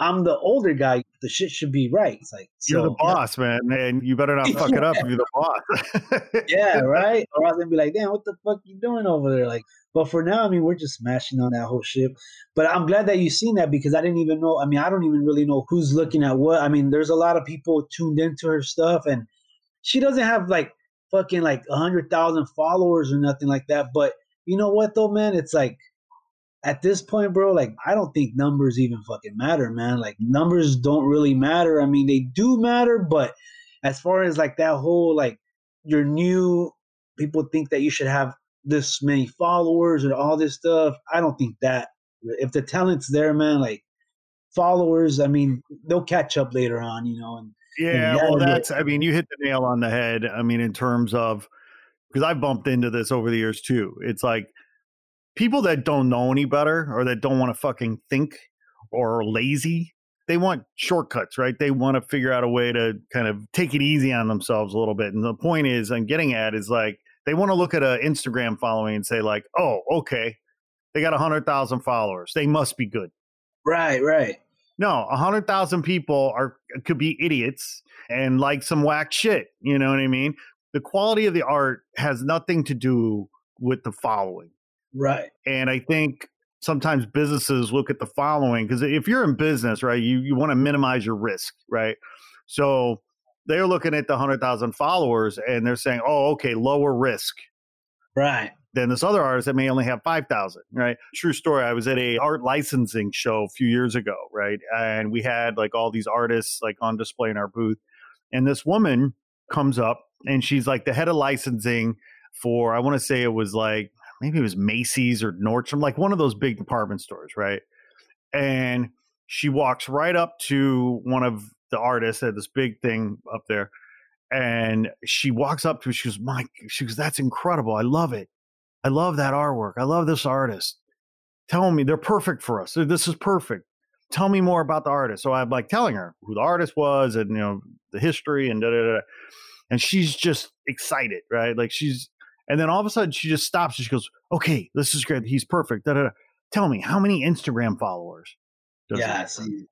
I'm the older guy. The shit should be right. It's like you're the boss, man, and you better not fuck it up if you're the boss. yeah, right. Or I was gonna be like, damn, what the fuck you doing over there? Like, but for now, I mean, we're just smashing on that whole ship. But I'm glad that you've seen that because I didn't even know. I mean, I don't even really know who's looking at what. I mean, there's a lot of people tuned into her stuff, and she doesn't have like fucking like a hundred thousand followers or nothing like that. But you know what though, man? It's like at this point, bro, like I don't think numbers even fucking matter, man. Like numbers don't really matter. I mean, they do matter, but as far as like that whole like you're new, people think that you should have this many followers and all this stuff. I don't think that if the talent's there, man, like followers, I mean, they'll catch up later on, you know. And yeah, and well, that's I mean, you hit the nail on the head. I mean, in terms of because I've bumped into this over the years too. It's like people that don't know any better or that don't want to fucking think or lazy they want shortcuts right? They want to figure out a way to kind of take it easy on themselves a little bit and the point is i'm getting at is like they want to look at an instagram following and say like oh okay they got 100000 followers. They must be good. Right right. No 100000 people are could be idiots and like some whack shit you know what i mean the quality of the art has nothing to do with the following Right. And I think sometimes businesses look at the following because if you're in business, right, you, you want to minimize your risk, right? So they're looking at the 100,000 followers and they're saying, oh, okay, lower risk. Right. Than this other artist that may only have 5,000, right? True story. I was at a art licensing show a few years ago, right? And we had like all these artists like on display in our booth. And this woman comes up and she's like the head of licensing for, I want to say it was like maybe it was Macy's or Nordstrom, like one of those big department stores, right? And she walks right up to one of the artists at this big thing up there. And she walks up to, she goes, Mike, she goes, that's incredible. I love it. I love that artwork. I love this artist. Tell me they're perfect for us. This is perfect. Tell me more about the artist. So I'm like telling her who the artist was and, you know, the history and da da da. And she's just excited, right? Like she's and then all of a sudden she just stops and she goes, okay, this is great. He's perfect. Da, da, da. Tell me, how many Instagram followers? Does yeah, see.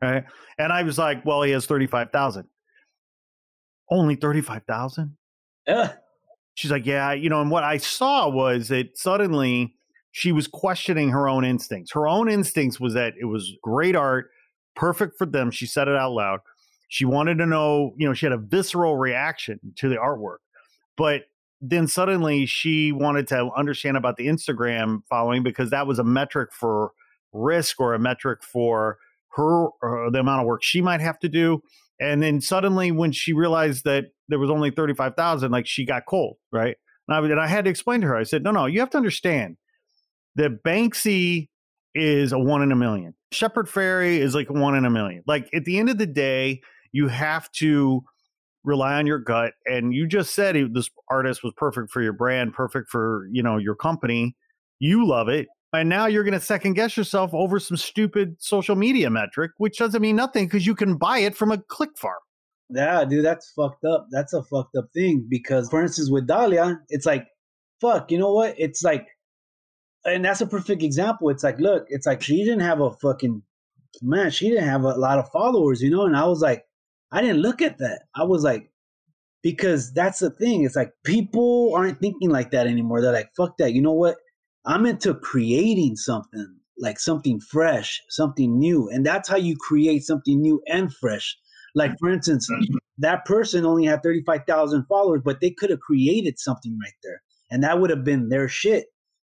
Right. And I was like, well, he has 35,000. Only 35,000? Yeah. She's like, yeah, you know, and what I saw was that suddenly she was questioning her own instincts. Her own instincts was that it was great art, perfect for them. She said it out loud. She wanted to know, you know, she had a visceral reaction to the artwork. But then suddenly she wanted to understand about the Instagram following because that was a metric for risk or a metric for her or the amount of work she might have to do. And then suddenly when she realized that there was only 35,000, like she got cold, right? And I, and I had to explain to her, I said, no, no, you have to understand that Banksy is a one in a million. Shepard Fairey is like one in a million. Like at the end of the day, you have to rely on your gut. And you just said this artist was perfect for your brand, perfect for you know your company. You love it, and now you're going to second guess yourself over some stupid social media metric, which doesn't mean nothing because you can buy it from a click farm. Yeah, dude, that's fucked up. That's a fucked up thing because, for instance, with Dahlia, it's like, fuck, you know what? It's like, and that's a perfect example. It's like, look, it's like she didn't have a fucking man, she didn't have a lot of followers, you know, and I was like, I didn't look at that. I was like, because that's the thing. It's like people aren't thinking like that anymore. They're like, fuck that. You know what? I'm into creating something, like something fresh, something new. And that's how you create something new and fresh. Like, for instance, that person only had 35,000 followers, but they could have created something right there. And that would have been their shit.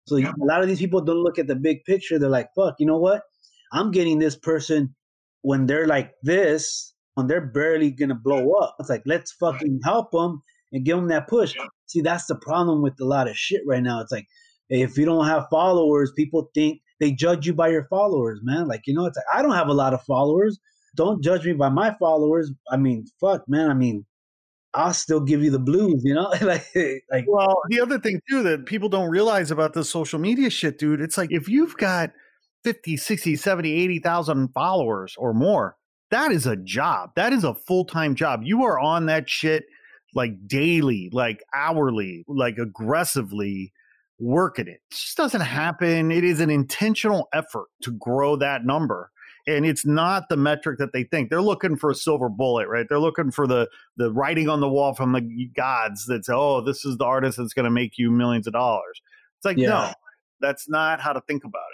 So a lot of these people don't look at the big picture. They're like, fuck, you know what? I'm getting this person when they're like this and they're barely gonna blow up. It's like let's fucking help them and give them that push. See, that's the problem with a lot of shit right now. It's like if you don't have followers, people think they judge you by your followers, man. Like you know, it's like I don't have a lot of followers. Don't judge me by my followers. I mean, fuck, man. I mean, I'll still give you the blues, you know? like, like well, the other thing too that people don't realize about the social media shit, dude, it's like if you've got 50, 60, 70, 80,000 followers or more, that is a job. That is a full time job. You are on that shit like daily, like hourly, like aggressively working it. It just doesn't mm-hmm. happen. It is an intentional effort to grow that number. And it's not the metric that they think. They're looking for a silver bullet, right? They're looking for the the writing on the wall from the gods that say, "Oh, this is the artist that's going to make you millions of dollars." It's like, yeah. no, that's not how to think about it.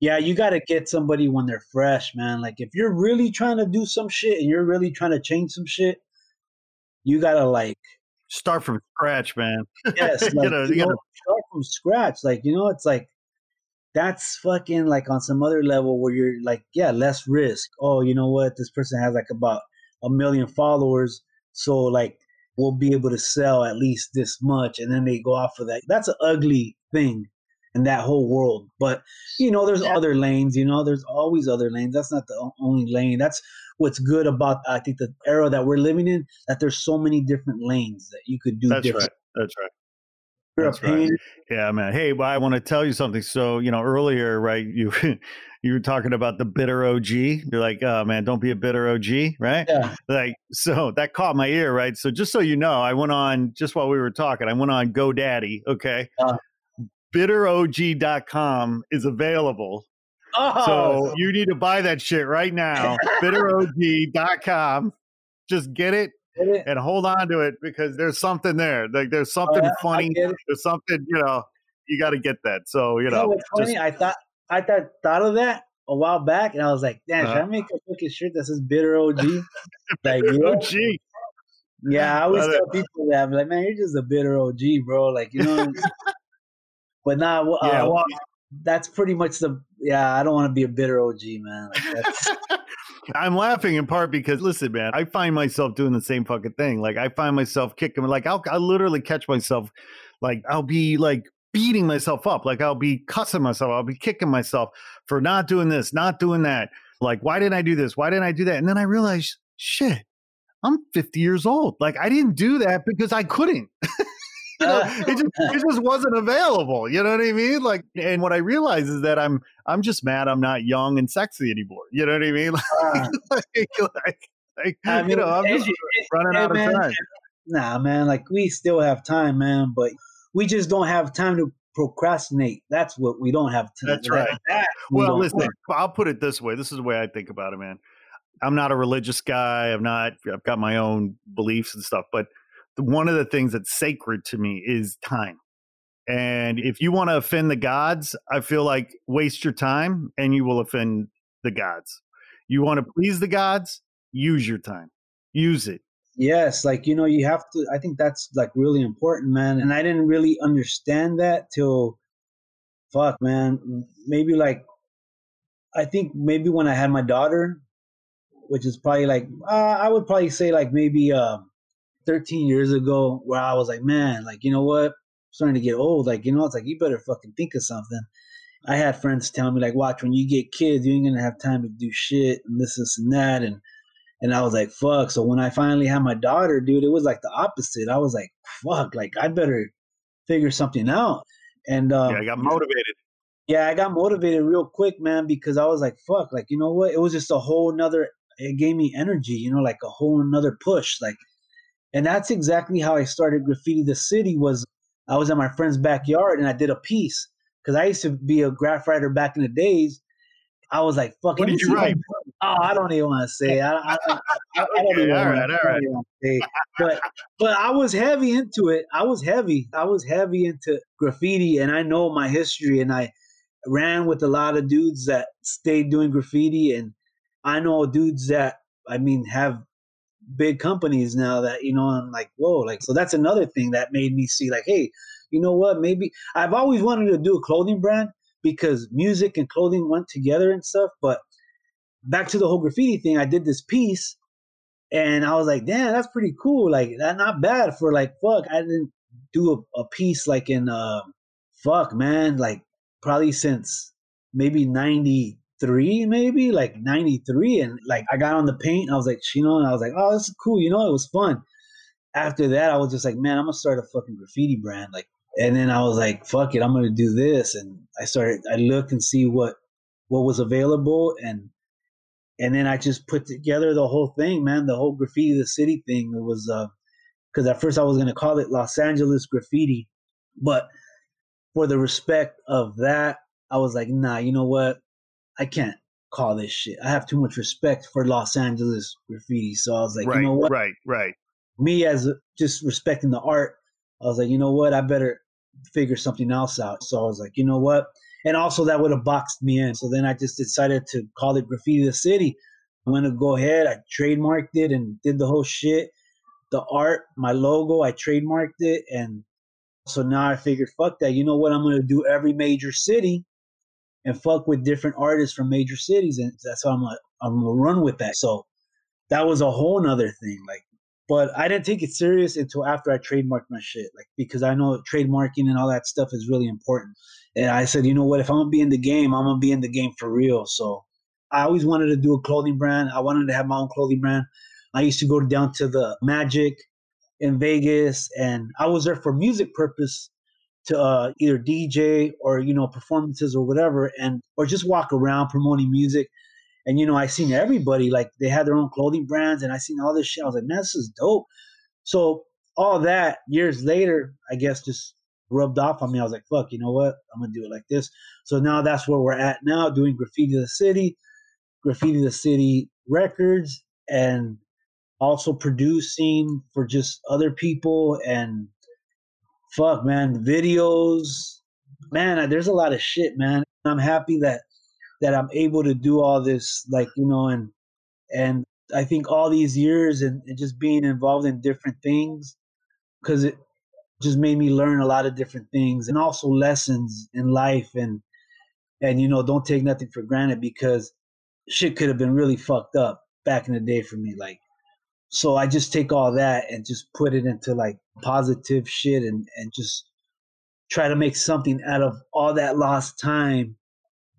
Yeah, you got to get somebody when they're fresh, man. Like if you're really trying to do some shit and you're really trying to change some shit, you got to like start from scratch, man. Yes, like, you know, you know, start from scratch. Like you know, it's like that's fucking like on some other level where you're like, yeah, less risk. Oh, you know what? This person has like about a million followers, so like we'll be able to sell at least this much, and then they go off of that. That's an ugly thing in that whole world. But you know, there's yeah. other lanes. You know, there's always other lanes. That's not the only lane. That's what's good about I think the era that we're living in. That there's so many different lanes that you could do. That's different. right. That's right. That's right. Yeah, man. Hey, well, I want to tell you something. So, you know, earlier, right, you you were talking about the bitter OG. You're like, oh man, don't be a bitter OG, right? Yeah. Like, so that caught my ear, right? So just so you know, I went on just while we were talking, I went on GoDaddy, okay? Uh, bitterog.com is available. Oh. So you need to buy that shit right now. bitterog.com. Just get it and hold on to it because there's something there. Like there's oh, something oh, yeah, funny. There's something, you know, you got to get that. So, you know, what's funny? I thought, I thought, thought of that a while back and I was like, damn, uh-huh. should I make a fucking shirt that says bitter OG? like, bitter OG. Yeah, I always tell people that. I'm like, man, you're just a bitter OG, bro. Like, you know, but now, uh, yeah, well, that's pretty much the yeah. I don't want to be a bitter OG man. Like I'm laughing in part because listen, man, I find myself doing the same fucking thing. Like I find myself kicking, like I'll, I'll literally catch myself, like I'll be like beating myself up, like I'll be cussing myself, I'll be kicking myself for not doing this, not doing that. Like why didn't I do this? Why didn't I do that? And then I realized, shit, I'm 50 years old. Like I didn't do that because I couldn't. you know, it just it just wasn't available. You know what I mean? Like, and what I realize is that I'm I'm just mad I'm not young and sexy anymore. You know what I mean? Like, uh, like, like I mean, you know, I'm just it, running it, out man, of time. Nah, man, like we still have time, man, but we just don't have time to procrastinate. That's what we don't have time. That's right. That, well, listen, work. I'll put it this way. This is the way I think about it, man. I'm not a religious guy. I'm not. I've got my own beliefs and stuff, but one of the things that's sacred to me is time. And if you want to offend the gods, I feel like waste your time and you will offend the gods. You want to please the gods, use your time. Use it. Yes, like you know, you have to I think that's like really important, man. And I didn't really understand that till fuck, man. Maybe like I think maybe when I had my daughter, which is probably like uh, I would probably say like maybe uh 13 years ago where I was like, man, like, you know what? I'm starting to get old. Like, you know, it's like, you better fucking think of something. I had friends telling me, like, watch, when you get kids, you ain't gonna have time to do shit and this, this, and that. And, and I was like, fuck. So when I finally had my daughter, dude, it was like the opposite. I was like, fuck, like, I better figure something out. And, um, yeah, I got motivated. Yeah, I got motivated real quick, man, because I was like, fuck, like, you know what? It was just a whole nother, it gave me energy, you know, like a whole another push. Like, and that's exactly how I started graffiti the city was I was in my friend's backyard and I did a piece because I used to be a graph writer back in the days. I was like, "Fuck." What did you write? Oh, I don't even want to say. I, I, I, I don't even want to say. But but I was heavy into it. I was heavy. I was heavy into graffiti, and I know my history. And I ran with a lot of dudes that stayed doing graffiti, and I know dudes that I mean have big companies now that you know i'm like whoa like so that's another thing that made me see like hey you know what maybe i've always wanted to do a clothing brand because music and clothing went together and stuff but back to the whole graffiti thing i did this piece and i was like damn that's pretty cool like that not bad for like fuck i didn't do a, a piece like in uh fuck man like probably since maybe 90 three, maybe like 93. And like I got on the paint, I was like, you know, and I was like, oh, this is cool. You know, it was fun. After that, I was just like, man, I'm gonna start a fucking graffiti brand. Like, and then I was like, fuck it, I'm gonna do this. And I started, I look and see what what was available, and and then I just put together the whole thing, man. The whole graffiti the city thing. It was uh, because at first I was gonna call it Los Angeles graffiti, but for the respect of that, I was like, nah, you know what? I can't call this shit. I have too much respect for Los Angeles graffiti. So I was like, right, you know what? Right, right. Me as just respecting the art, I was like, you know what? I better figure something else out. So I was like, you know what? And also that would have boxed me in. So then I just decided to call it Graffiti the City. I'm gonna go ahead. I trademarked it and did the whole shit. The art, my logo, I trademarked it, and so now I figured, fuck that. You know what? I'm gonna do every major city and fuck with different artists from major cities, and that's how I'm like, I'm gonna run with that. So that was a whole nother thing. Like, but I didn't take it serious until after I trademarked my shit, like because I know trademarking and all that stuff is really important. And I said, you know what? If I'm gonna be in the game, I'm gonna be in the game for real. So I always wanted to do a clothing brand. I wanted to have my own clothing brand. I used to go down to the Magic in Vegas, and I was there for music purpose to uh, either DJ or you know performances or whatever, and or just walk around promoting music. And you know, I seen everybody like they had their own clothing brands, and I seen all this shit. I was like, man, this is dope. So all that years later, I guess just rubbed off on me. I was like, fuck, you know what? I'm gonna do it like this. So now that's where we're at now, doing graffiti the city, graffiti the city records, and also producing for just other people and fuck man. Videos. Man there's a lot of shit man. I'm happy that that i'm able to do all this like you know and and i think all these years and, and just being involved in different things because it just made me learn a lot of different things and also lessons in life and and you know don't take nothing for granted because shit could have been really fucked up back in the day for me like so I just take all that and just put it into like positive shit and, and just try to make something out of all that lost time.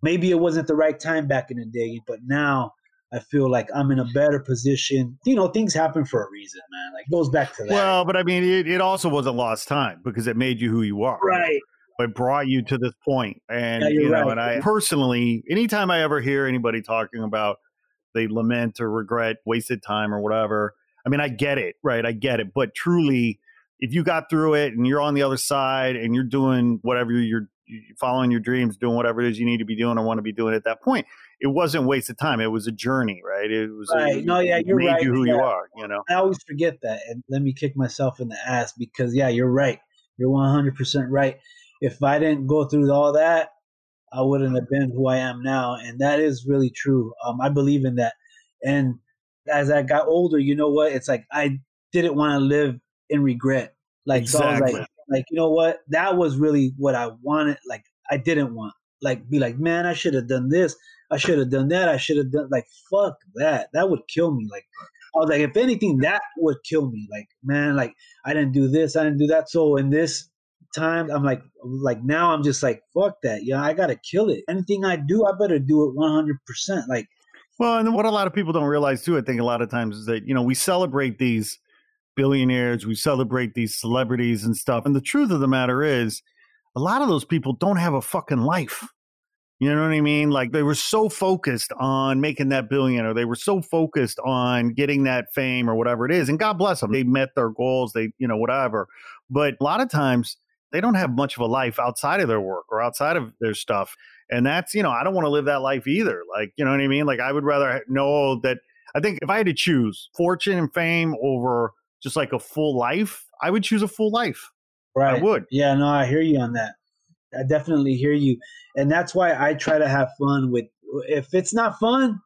Maybe it wasn't the right time back in the day, but now I feel like I'm in a better position. You know, things happen for a reason, man. Like goes back to that. Well, but I mean, it, it also wasn't lost time because it made you who you are. Right. It brought you to this point. And yeah, you know, right. and I personally, anytime I ever hear anybody talking about they lament or regret wasted time or whatever. I mean, I get it, right? I get it. But truly, if you got through it and you're on the other side and you're doing whatever you're, following your dreams, doing whatever it is you need to be doing or want to be doing at that point, it wasn't waste of time. It was a journey, right? It was right. A, no, yeah, you're made right. you who yeah. you are. You know, I always forget that, and let me kick myself in the ass because yeah, you're right. You're 100 percent right. If I didn't go through all that, I wouldn't have been who I am now, and that is really true. Um, I believe in that. And as I got older, you know what? It's like I didn't want to live in regret. Like exactly. so I was like, like you know what? That was really what I wanted. Like I didn't want. Like be like, man, I should have done this. I should have done that. I should have done like fuck that. That would kill me. Like I was like, if anything, that would kill me. Like man, like I didn't do this. I didn't do that. So in this time, I'm like, like now I'm just like, fuck that. Yeah, I gotta kill it. Anything I do, I better do it 100. percent Like well, and what a lot of people don't realize too, I think a lot of times is that, you know, we celebrate these billionaires, we celebrate these celebrities and stuff. And the truth of the matter is, a lot of those people don't have a fucking life. You know what I mean? Like they were so focused on making that billion or they were so focused on getting that fame or whatever it is. And God bless them. They met their goals, they, you know, whatever. But a lot of times they don't have much of a life outside of their work or outside of their stuff. And that's, you know, I don't want to live that life either. Like, you know what I mean? Like, I would rather know that I think if I had to choose fortune and fame over just like a full life, I would choose a full life. Right. I would. Yeah, no, I hear you on that. I definitely hear you. And that's why I try to have fun with if it's not fun,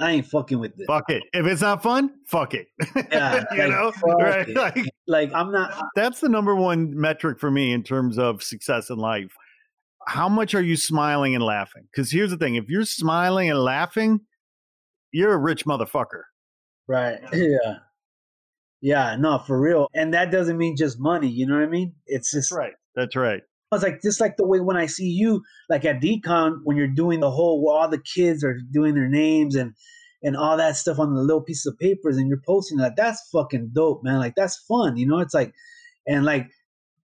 I ain't fucking with it. Fuck it. If it's not fun, fuck it. Yeah, you like, know, right? Like, like, I'm not. That's the number one metric for me in terms of success in life how much are you smiling and laughing? Because here's the thing: if you're smiling and laughing, you're a rich motherfucker. Right. Yeah. Yeah. No, for real. And that doesn't mean just money. You know what I mean? It's just That's right. That's right. I was like just like the way when I see you, like at Decon, when you're doing the whole, where all the kids are doing their names and and all that stuff on the little pieces of papers, and you're posting that. That's fucking dope, man. Like that's fun. You know, it's like, and like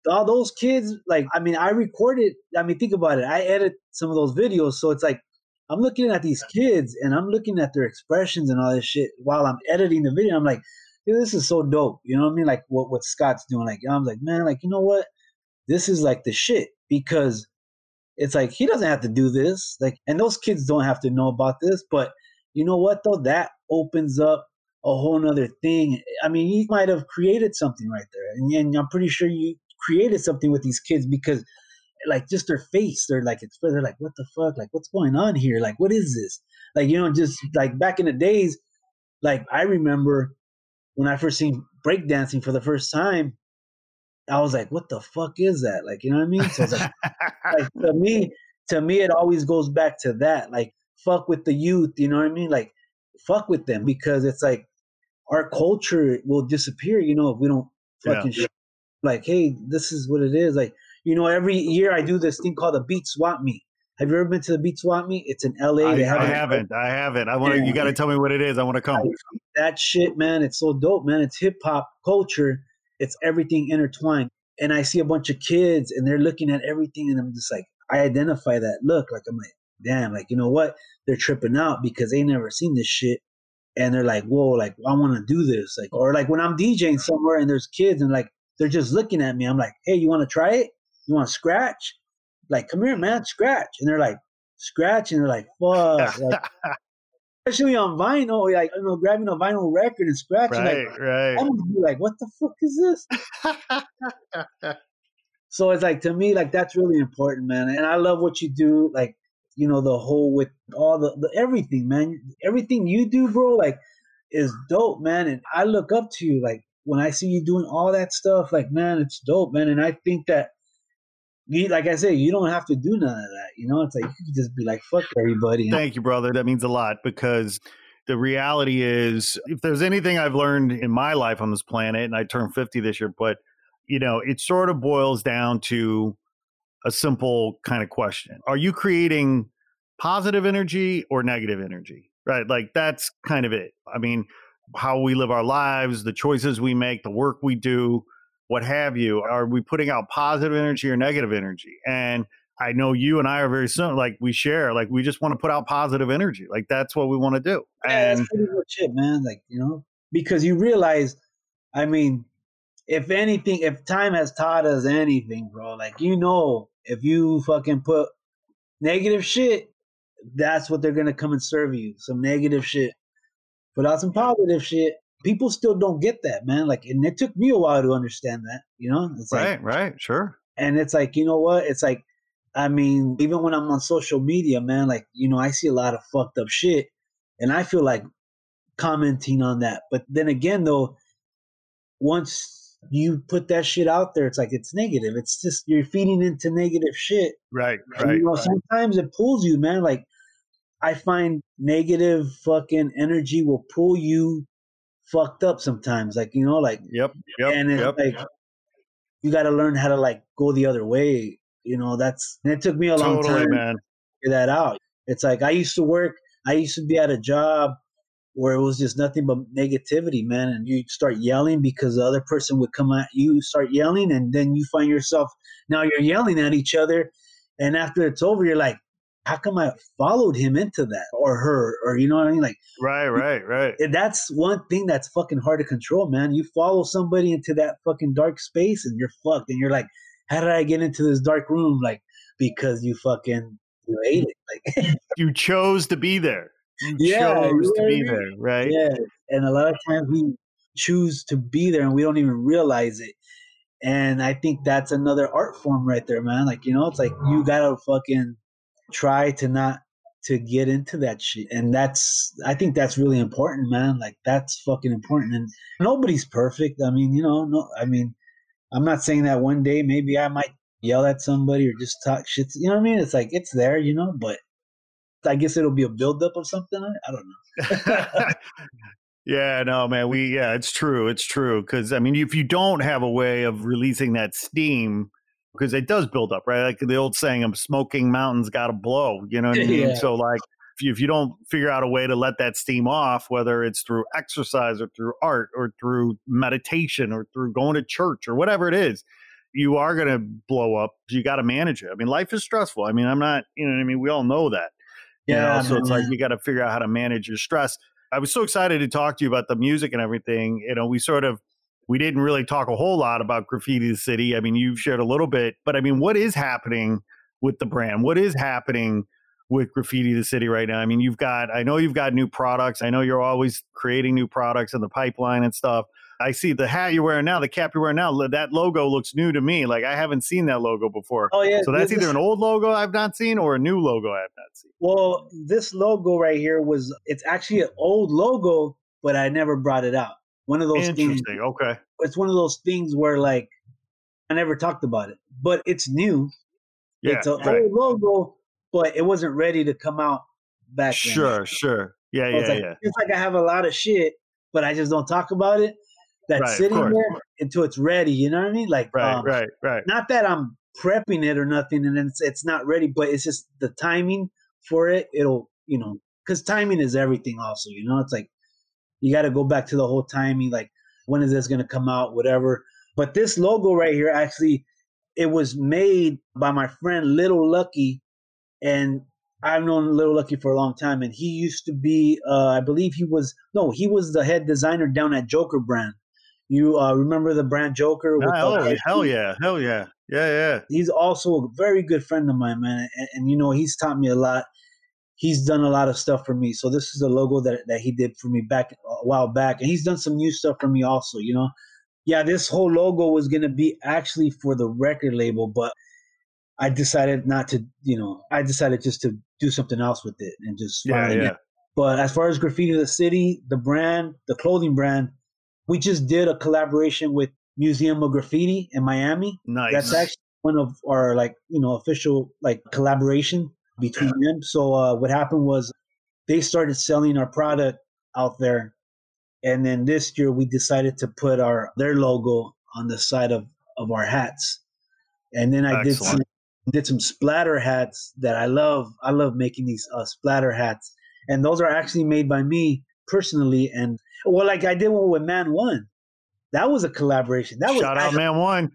all those kids, like, I mean, I recorded, I mean, think about it. I edit some of those videos. So it's like, I'm looking at these kids and I'm looking at their expressions and all this shit while I'm editing the video. I'm like, dude, this is so dope. You know what I mean? Like what, what Scott's doing. Like, I'm like, man, like, you know what? this is like the shit because it's like he doesn't have to do this. Like, and those kids don't have to know about this. But you know what though? That opens up a whole nother thing. I mean, you might have created something right there, and, and I'm pretty sure you created something with these kids because, like, just their face, they're like, it's they're like, what the fuck? Like, what's going on here? Like, what is this? Like, you know, just like back in the days, like I remember when I first seen breakdancing for the first time, I was like, what the fuck is that? Like, you know what I mean? So it's like, like to me, to me, it always goes back to that. Like, fuck with the youth, you know what I mean? Like, fuck with them because it's like our culture will disappear, you know, if we don't fucking yeah. like, hey, this is what it is. Like, you know, every year I do this thing called a beat swap meet. Have you ever been to the beat swap meet? It's in LA. I, I haven't. I haven't. I want to. You got to tell me what it is. I want to come. That shit, man. It's so dope, man. It's hip hop culture it's everything intertwined. And I see a bunch of kids and they're looking at everything and I'm just like, I identify that look. Like I'm like, damn, like you know what? They're tripping out because they never seen this shit. And they're like, whoa, like I want to do this. Like, or like when I'm DJing somewhere and there's kids and like they're just looking at me. I'm like, hey, you want to try it? You want to scratch? Like, come here, man, scratch. And they're like, scratch, and they're like, fuck. Like, especially on vinyl, like you know, grabbing a vinyl record and scratching. Right, like, right. I'm gonna be like, what the fuck is this? so it's like to me, like that's really important, man. And I love what you do, like you know, the whole with all the, the everything, man. Everything you do, bro, like is dope, man. And I look up to you, like when I see you doing all that stuff, like man, it's dope, man. And I think that you, like I say, you don't have to do none of that. You know, it's like you can just be like, fuck everybody. Thank you, brother. That means a lot because the reality is, if there's anything I've learned in my life on this planet, and I turned 50 this year, but you know, it sort of boils down to a simple kind of question Are you creating positive energy or negative energy? Right. Like that's kind of it. I mean, how we live our lives, the choices we make, the work we do what have you? Are we putting out positive energy or negative energy? And I know you and I are very similar. Like we share, like we just want to put out positive energy. Like that's what we want to do. Yeah, and that's pretty much it, man. Like you know, because you realize, I mean, if anything, if time has taught us anything, bro, like you know, if you fucking put negative shit, that's what they're gonna come and serve you. Some negative shit. Put out some positive shit, people still don't get that, man. Like, and it took me a while to understand that, you know? It's right, like, right, sure. And it's like, you know what? It's like, I mean, even when I'm on social media, man, like, you know, I see a lot of fucked up shit and I feel like commenting on that. But then again, though, once you put that shit out there, it's like it's negative. It's just you're feeding into negative shit. Right, right. And, you know, sometimes it pulls you, man. Like I find negative fucking energy will pull you fucked up sometimes. Like you know, like yep, yep, and it's yep. like you got to learn how to like go the other way. You know, that's and it took me a long time man. to figure that out. It's like I used to work. I used to be at a job where it was just nothing but negativity, man. And you start yelling because the other person would come at you, start yelling, and then you find yourself now you're yelling at each other. And after it's over, you're like, how come I followed him into that or her or you know what I mean? Like right, right, right. That's one thing that's fucking hard to control, man. You follow somebody into that fucking dark space and you're fucked, and you're like, how did I get into this dark room? Like because you fucking you ate it. Like you chose to be there. You yeah, chose to be there, right? Yeah, and a lot of times we choose to be there and we don't even realize it. And I think that's another art form right there, man. Like, you know, it's like you gotta fucking try to not to get into that shit. And that's I think that's really important, man. Like that's fucking important. And nobody's perfect. I mean, you know, no I mean, I'm not saying that one day maybe I might yell at somebody or just talk shit. You know what I mean? It's like it's there, you know, but I guess it'll be a buildup of something. I don't know. yeah, no, man. We yeah, it's true. It's true. Because I mean, if you don't have a way of releasing that steam, because it does build up, right? Like the old saying, "A smoking mountain's got to blow." You know what I mean? Yeah. So like, if you, if you don't figure out a way to let that steam off, whether it's through exercise or through art or through meditation or through going to church or whatever it is, you are going to blow up. You got to manage it. I mean, life is stressful. I mean, I'm not, you know what I mean? We all know that. Yeah. Know? So it's like you got to figure out how to manage your stress. I was so excited to talk to you about the music and everything. You know, we sort of we didn't really talk a whole lot about Graffiti the City. I mean, you've shared a little bit, but I mean, what is happening with the brand? What is happening with Graffiti the City right now? I mean, you've got, I know you've got new products. I know you're always creating new products in the pipeline and stuff. I see the hat you're wearing now, the cap you're wearing now. That logo looks new to me. Like I haven't seen that logo before. Oh yeah. So that's this, either an old logo I've not seen or a new logo I have not seen. Well, this logo right here was it's actually an old logo, but I never brought it out. One of those things. Okay. It's one of those things where like I never talked about it, but it's new. Yeah, it's an right. old logo, but it wasn't ready to come out back. Sure, then. sure. Yeah, so yeah, like, yeah. It's like I have a lot of shit, but I just don't talk about it that's right, sitting there until it's ready. You know what I mean? Like, right, um, right, right. Not that I'm prepping it or nothing, and it's it's not ready, but it's just the timing for it. It'll, you know, because timing is everything. Also, you know, it's like you got to go back to the whole timing. Like, when is this going to come out? Whatever. But this logo right here, actually, it was made by my friend Little Lucky, and I've known Little Lucky for a long time, and he used to be, uh, I believe he was, no, he was the head designer down at Joker Brand. You uh, remember the brand Joker? With oh, the, hell yeah, hell yeah, yeah, yeah. He's also a very good friend of mine, man, and, and, you know he's taught me a lot. He's done a lot of stuff for me. So this is a logo that that he did for me back a while back, and he's done some new stuff for me also. You know, yeah, this whole logo was gonna be actually for the record label, but I decided not to. You know, I decided just to do something else with it and just yeah, yeah. It. But as far as graffiti the city, the brand, the clothing brand, we just did a collaboration with Museum of Graffiti in Miami. Nice. That's actually one of our like you know official like collaboration between them. So uh, what happened was they started selling our product out there, and then this year we decided to put our their logo on the side of of our hats, and then I Excellent. did some did some splatter hats that I love. I love making these uh, splatter hats, and those are actually made by me personally and well, like I did one with Man One. That was a collaboration. That was shout out Man One.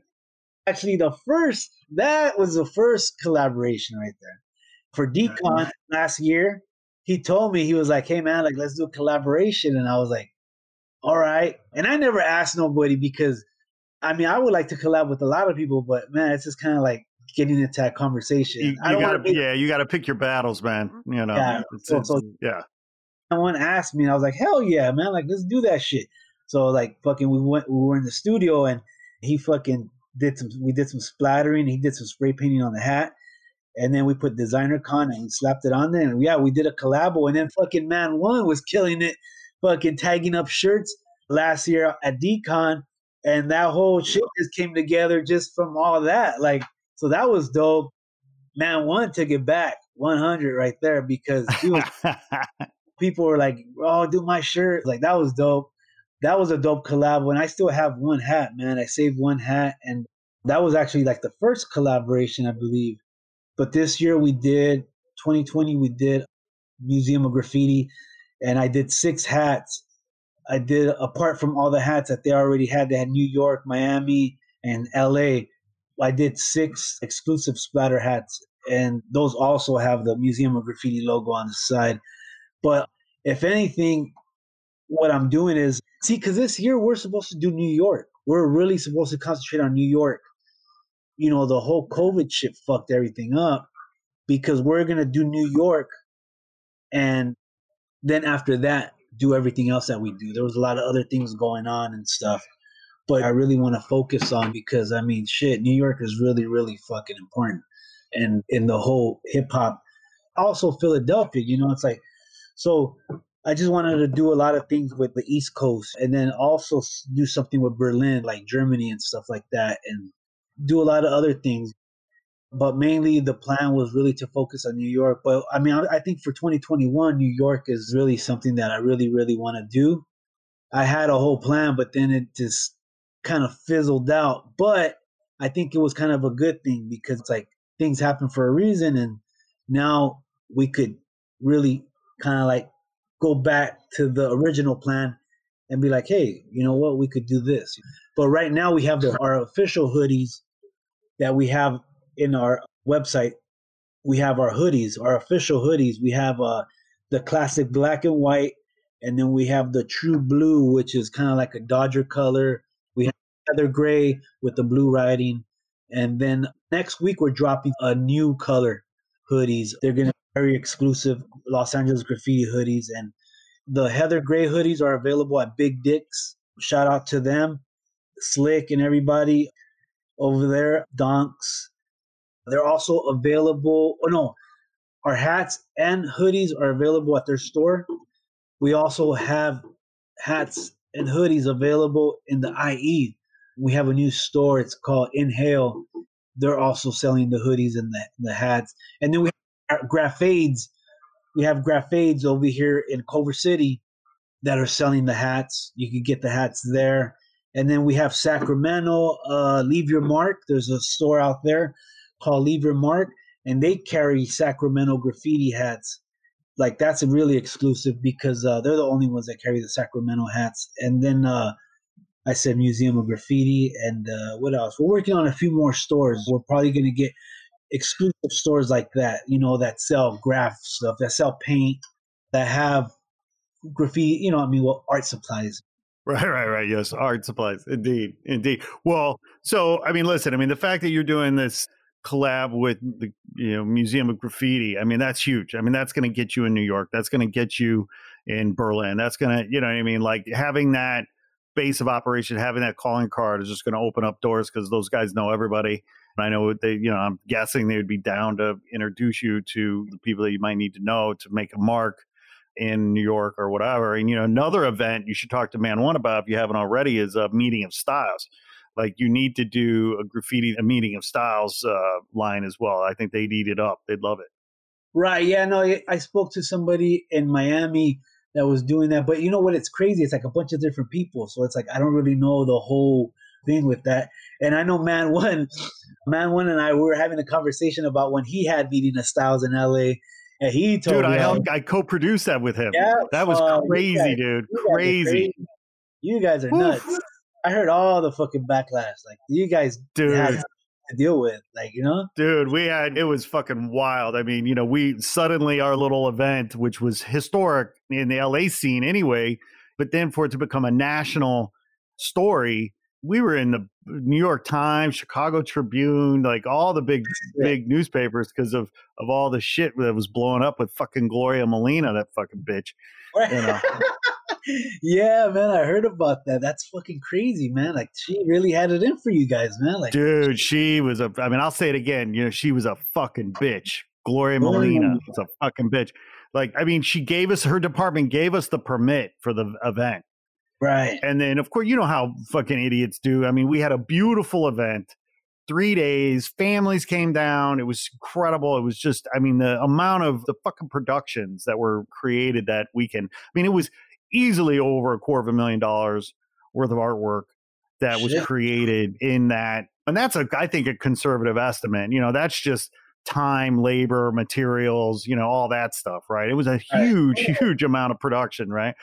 Actually, the first that was the first collaboration right there for Decon last year. He told me he was like, "Hey man, like let's do a collaboration," and I was like, "All right." And I never asked nobody because, I mean, I would like to collab with a lot of people, but man, it's just kind of like getting into that conversation. You, you gotta, be, yeah, you got to pick your battles, man. Mm-hmm. You know, yeah. It's, so, it's, so, yeah someone asked me, and I was like, hell yeah, man, like let's do that shit. So like fucking, we went, we were in the studio, and he fucking did some, we did some splattering. He did some spray painting on the hat, and then we put designer con and we slapped it on there, and yeah, we did a collabo, and then fucking man one was killing it, fucking tagging up shirts last year at Decon, and that whole shit just came together just from all that, like so that was dope. Man one took it back 100 right there because people were like, "Oh, do my shirt!" Like that was dope. That was a dope collab. And I still have one hat, man. I saved one hat, and that was actually like the first collaboration, I believe. But this year we did 2020. We did Museum of Graffiti, and I did six hats. I did apart from all the hats that they already had. They had New York, Miami, and L.A. I did six exclusive splatter hats, and those also have the Museum of Graffiti logo on the side. But if anything, what I'm doing is see, because this year we're supposed to do New York. We're really supposed to concentrate on New York. You know, the whole COVID shit fucked everything up because we're gonna do New York, and then after that, do everything else that we do. There was a lot of other things going on and stuff, but I really want to focus on because I mean, shit, New York is really, really fucking important, and in the whole hip hop, also Philadelphia. You know, it's like so I just wanted to do a lot of things with the East Coast and then also do something with Berlin, like Germany and stuff like that, and do a lot of other things. But mainly the plan was really to focus on New York. But I mean, I think for 2021, New York is really something that I really, really want to do. I had a whole plan, but then it just kind of fizzled out. But I think it was kind of a good thing because it's like things happen for a reason. And now we could really kind of like go back to the original plan and be like, hey, you know what, we could do this. But right now we have the, our official hoodies that we have in our website. We have our hoodies, our official hoodies. We have uh, the classic black and white, and then we have the true blue, which is kind of like a Dodger color We have heather gray with the blue writing. And then next week, we're dropping a new color hoodies. They're going to be very exclusive Los Angeles graffiti hoodies. And the heather gray hoodies are available at Big Dicks. Shout out to them, Slick and everybody over there, Donks. They're also available. Oh, no, our hats and hoodies are available at their store. We also have hats and hoodies available in the IE. We have a new store. It's called Inhale. They're also selling the hoodies and the, the hats. And then we have Graphades. We have Graphades over here in Culver City that are selling the hats. You can get the hats there. And then we have Sacramento, uh, Leave Your Mark. There's a store out there called Leave Your Mark, and they carry Sacramento graffiti hats like that's really exclusive because uh, they're the only ones that carry the Sacramento hats. And then uh, I said Museum of Graffiti, and uh, what else? We're working on a few more stores. We're probably going to get exclusive stores like that, you know, that sell graph stuff, that sell paint, that have graffiti. You know, I mean, well, art supplies. Right, right, right. Yes, art supplies. Indeed, indeed. Well, so I mean, listen. I mean, the fact that you're doing this collab with the you know Museum of Graffiti. I mean, that's huge. I mean, that's going to get you in New York. That's going to get you in Berlin. That's going to, you know, I mean, like having that base of operation, having that calling card is just going to open up doors because those guys know everybody. I know they, you know, I'm guessing they would be down to introduce you to the people that you might need to know to make a mark in New York or whatever. And you know, another event you should talk to Man One about if you haven't already is a meeting of styles. Like you need to do a graffiti a meeting of styles uh, line as well. I think they'd eat it up. They'd love it. Right. Yeah no i spoke to somebody in miami that was doing that but you know what? It's crazy. It's like a bunch of different people so it's like i don't really know the whole thing with that and i know man one man one and i we were having a conversation about when he had meeting of styles in la and he told dude me, i helped i co-produced that with him yeah, that was uh, crazy guys, dude crazy. crazy you guys are nuts I heard all the fucking backlash. Like you guys dude to deal with, like you know, dude. We had it was fucking wild. I mean, you know, we suddenly our little event, which was historic in the LA scene anyway, but then for it to become a national story, we were in the New York Times, Chicago Tribune, like all the big big newspapers because of of all the shit that was blowing up with fucking Gloria Molina, that fucking bitch. You know. yeah, man, I heard about that. That's fucking crazy, man. Like she really had it in for you guys, man. Like Dude, she was a I mean, I'll say it again, you know, she was a fucking bitch. Gloria Molina was a fucking bitch. Like, I mean, she gave us her department gave us the permit for the event. Right. And then of course, you know how fucking idiots do. I mean, we had a beautiful event three days. Families came down. It was incredible. It was just, I mean, the amount of the fucking productions that were created that weekend. I mean, it was easily over a quarter of a million dollars worth of artwork that was created in that. And that's a, I think, a conservative estimate. You know, that's just time, labor, materials, you know, all that stuff, right? It was a huge, right. huge amount of production, right?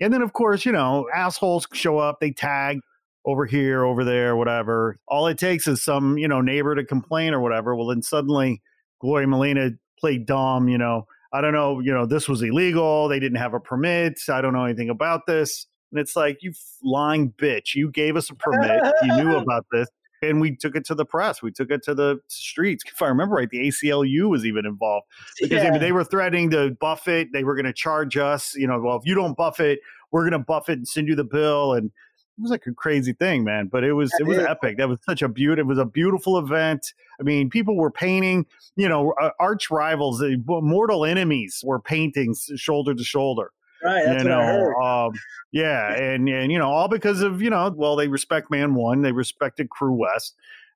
And then, of course, you know, assholes show up, they tag over here, over there, whatever. All it takes is some, you know, neighbor to complain or whatever. Well, then suddenly Gloria Molina played dumb, you know, I don't know, you know, this was illegal. They didn't have a permit. I don't know anything about this. And it's like, you lying bitch. You gave us a permit. you knew about this. And we took it to the press. We took it to the streets. If I remember right, the ACLU was even involved because yeah. they were threatening to buff it. They were going to charge us, you know, well, if you don't buff it, we're going to buff it and send you the bill. And it was like a crazy thing, man. But it was, it was epic. That was such a beautiful, it was a beautiful event. I mean, people were painting, you know, arch rivals, uh, mortal enemies were painting shoulder to shoulder. Right, that's you know, what I heard. Um, yeah, and and you know, all because of you know, well, they respect Man One, they respected Crewest,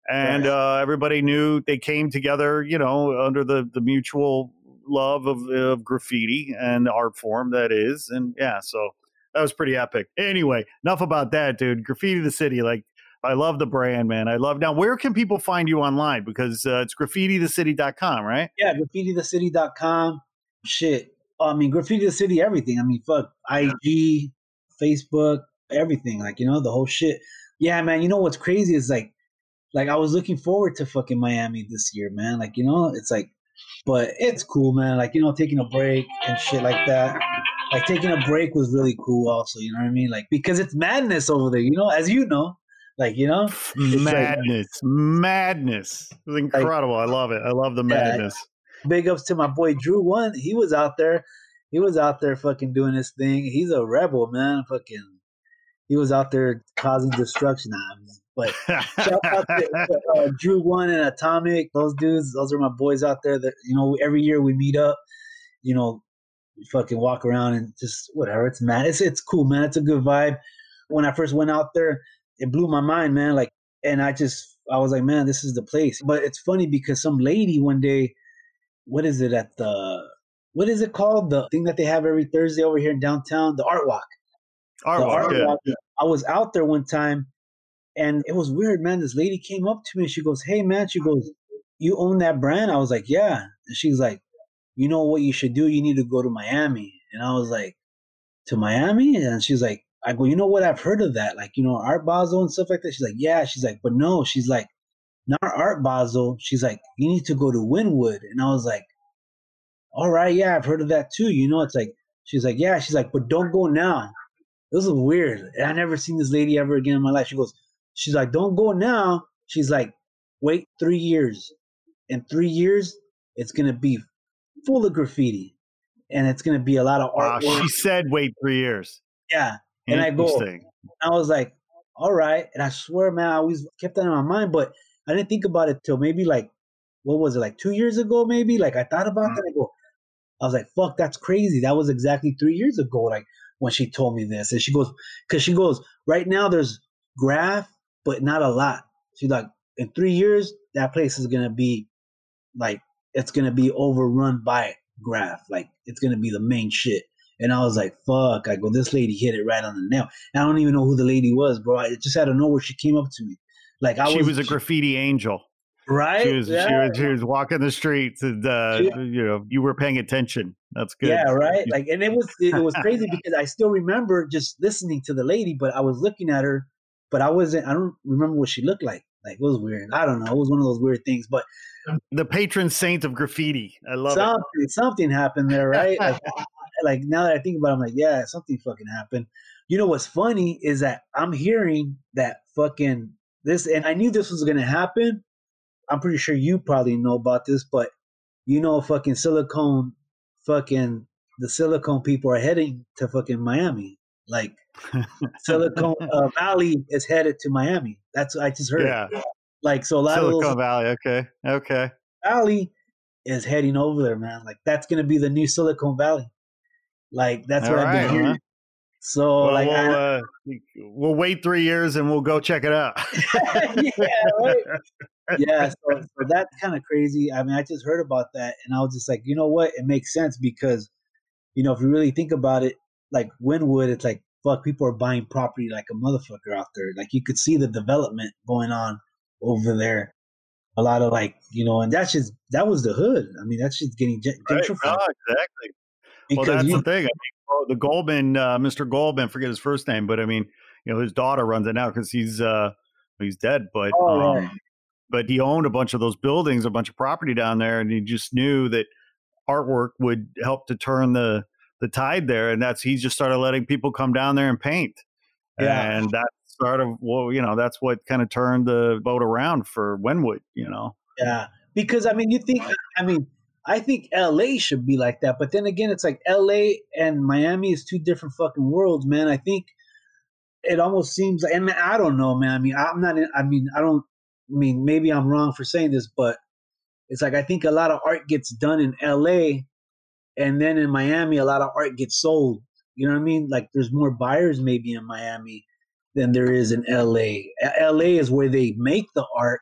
and uh, everybody knew they came together, you know, under the the mutual love of, of graffiti and the art form that is, and yeah, so that was pretty epic. Anyway, enough about that, dude. Graffiti the city, like I love the brand, man. I love now. Where can people find you online? Because uh, it's graffitithecity.com, right? Yeah, graffiti the graffitithecity.com. Shit. I mean, graffiti city, everything. I mean, fuck, IG, Facebook, everything. Like, you know, the whole shit. Yeah, man. You know what's crazy is like, like I was looking forward to fucking Miami this year, man. Like, you know, it's like, but it's cool, man. Like, you know, taking a break and shit like that. Like taking a break was really cool, also. You know what I mean? Like because it's madness over there. You know, as you know, Like you know, madness, like, madness. It was incredible. Like, I love it. I love the madness. Big ups to my boy Drew. One, he was out there. He was out there fucking doing his thing. He's a rebel, man. Fucking, he was out there causing destruction. But shout out to uh, Drew One and Atomic. Those dudes, those are my boys out there. That you know, every year we meet up. You know, we fucking walk around and just whatever. It's mad. It's it's cool, man. It's a good vibe. When I first went out there, it blew my mind, man. Like, and I just I was like, man, this is the place. But it's funny because some lady one day, what is it at the what is it called? The thing that they have every Thursday over here in downtown, the Art Walk. Art, Walk, art yeah. Walk. I was out there one time and it was weird, man. This lady came up to me. She goes, Hey, man. She goes, You own that brand? I was like, Yeah. And she's like, You know what you should do? You need to go to Miami. And I was like, To Miami? And she's like, I go, You know what? I've heard of that. Like, you know, Art Basel and stuff like that. She's like, Yeah. She's like, But no. She's like, Not Art Basel. She's like, You need to go to Wynwood. And I was like, All right. Yeah. I've heard of that too. You know, it's like, She's like, Yeah. She's like, But don't go now. This is weird. I never seen this lady ever again in my life. She goes, She's like, don't go now. She's like, wait three years. In three years, it's gonna be full of graffiti, and it's gonna be a lot of art. Wow, she said, wait three years. Yeah, and I go. I was like, all right, and I swear, man, I always kept that in my mind, but I didn't think about it till maybe like, what was it, like two years ago, maybe? Like I thought about mm-hmm. that. I go, I was like, fuck, that's crazy. That was exactly three years ago. Like when she told me this, and she goes, because she goes, right now there's graph but not a lot. She's like, in three years, that place is gonna be like it's gonna be overrun by graph. Like it's gonna be the main shit. And I was like, fuck. I go, this lady hit it right on the nail. And I don't even know who the lady was, bro. I just out of nowhere she came up to me. Like I she was, was a graffiti angel. Right? She was, yeah. she was, she was walking the streets and uh, yeah. you know, you were paying attention. That's good. Yeah, right. Like and it was it was crazy because I still remember just listening to the lady, but I was looking at her but I wasn't. I don't remember what she looked like. Like it was weird. I don't know. It was one of those weird things. But the patron saint of graffiti. I love something, it. Something happened there, right? like, like now that I think about, it, I'm like, yeah, something fucking happened. You know what's funny is that I'm hearing that fucking this, and I knew this was gonna happen. I'm pretty sure you probably know about this, but you know, fucking silicone, fucking the silicone people are heading to fucking Miami. Like Silicon uh, Valley is headed to Miami. That's what I just heard. Yeah. Like so, a lot Silicon of Valley. Okay. Okay. Valley is heading over there, man. Like that's gonna be the new Silicon Valley. Like that's All what right, I've been hearing. So well, like, we'll, I, uh, we'll wait three years and we'll go check it out. yeah, right. yeah. So, so that's kind of crazy. I mean, I just heard about that, and I was just like, you know what? It makes sense because, you know, if you really think about it, like Wynwood, it's like fuck, people are buying property like a motherfucker out there. Like you could see the development going on over there. A lot of like, you know, and that's just that was the hood. I mean, that's just getting gentrified. Right. No, exactly. Because well, that's you, the thing. I mean, the Goldman, uh, Mr. Goldman, forget his first name, but I mean, you know, his daughter runs it now because he's uh he's dead, but oh, um, but he owned a bunch of those buildings, a bunch of property down there, and he just knew that artwork would help to turn the the tide there, and that's he just started letting people come down there and paint. Yeah. And that sort of well, you know, that's what kind of turned the boat around for Wynwood, you know. Yeah. Because I mean you think I mean, I think LA should be like that, but then again it's like LA and Miami is two different fucking worlds, man. I think it almost seems like and I don't know, man. I mean, I'm not in, I mean, I don't I mean, maybe I'm wrong for saying this, but it's like I think a lot of art gets done in LA and then in Miami, a lot of art gets sold. You know what I mean? Like there's more buyers maybe in Miami than there is in LA. LA is where they make the art,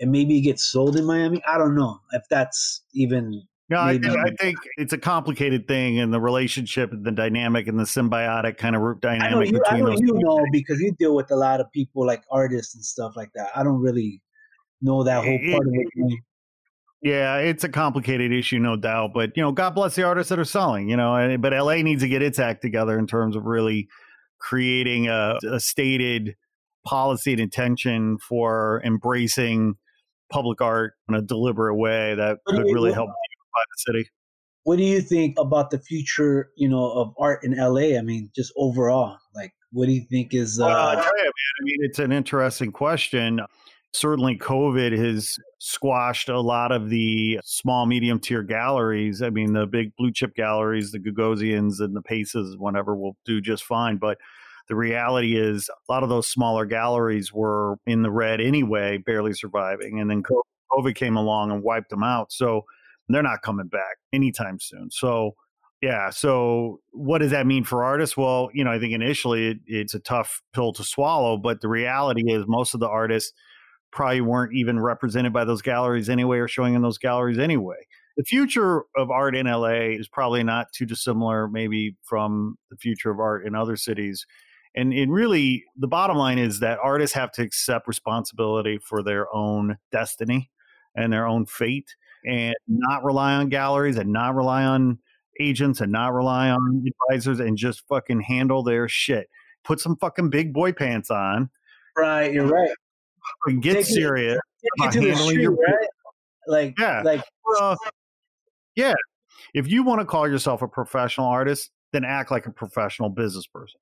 and maybe it gets sold in Miami. I don't know if that's even. No, I think, I think, it's a complicated thing, and the relationship, and the dynamic, and the symbiotic kind of root dynamic I know you, between I know. You know because you deal with a lot of people like artists and stuff like that. I don't really know that whole part it, of it. Yeah, it's a complicated issue, no doubt. But you know, God bless the artists that are selling. You know, but LA needs to get its act together in terms of really creating a, a stated policy and intention for embracing public art in a deliberate way that could really help the city. What do you think about the future, you know, of art in LA? I mean, just overall, like What do you think is? Uh, uh, I mean, it's an interesting question. Certainly, COVID has squashed a lot of the small, medium tier galleries. I mean, the big blue chip galleries, the Gagosians and the Paces, whatever, will do just fine. But the reality is, a lot of those smaller galleries were in the red anyway, barely surviving. And then COVID came along and wiped them out. So they're not coming back anytime soon. So, yeah. So, what does that mean for artists? Well, you know, I think initially it, it's a tough pill to swallow, but the reality is most of the artists probably weren't even represented by those galleries anyway or showing in those galleries anyway. The future of art in LA is probably not too dissimilar, maybe, from the future of art in other cities. And it really, the bottom line is that artists have to accept responsibility for their own destiny and their own fate and not rely on galleries and not rely on agents and not rely on advisors and just fucking handle their shit. Put some fucking big boy pants on. Right, you're right. And get take serious it, about handling street, your right? like yeah. like uh, yeah. If you want to call yourself a professional artist, then act like a professional business person.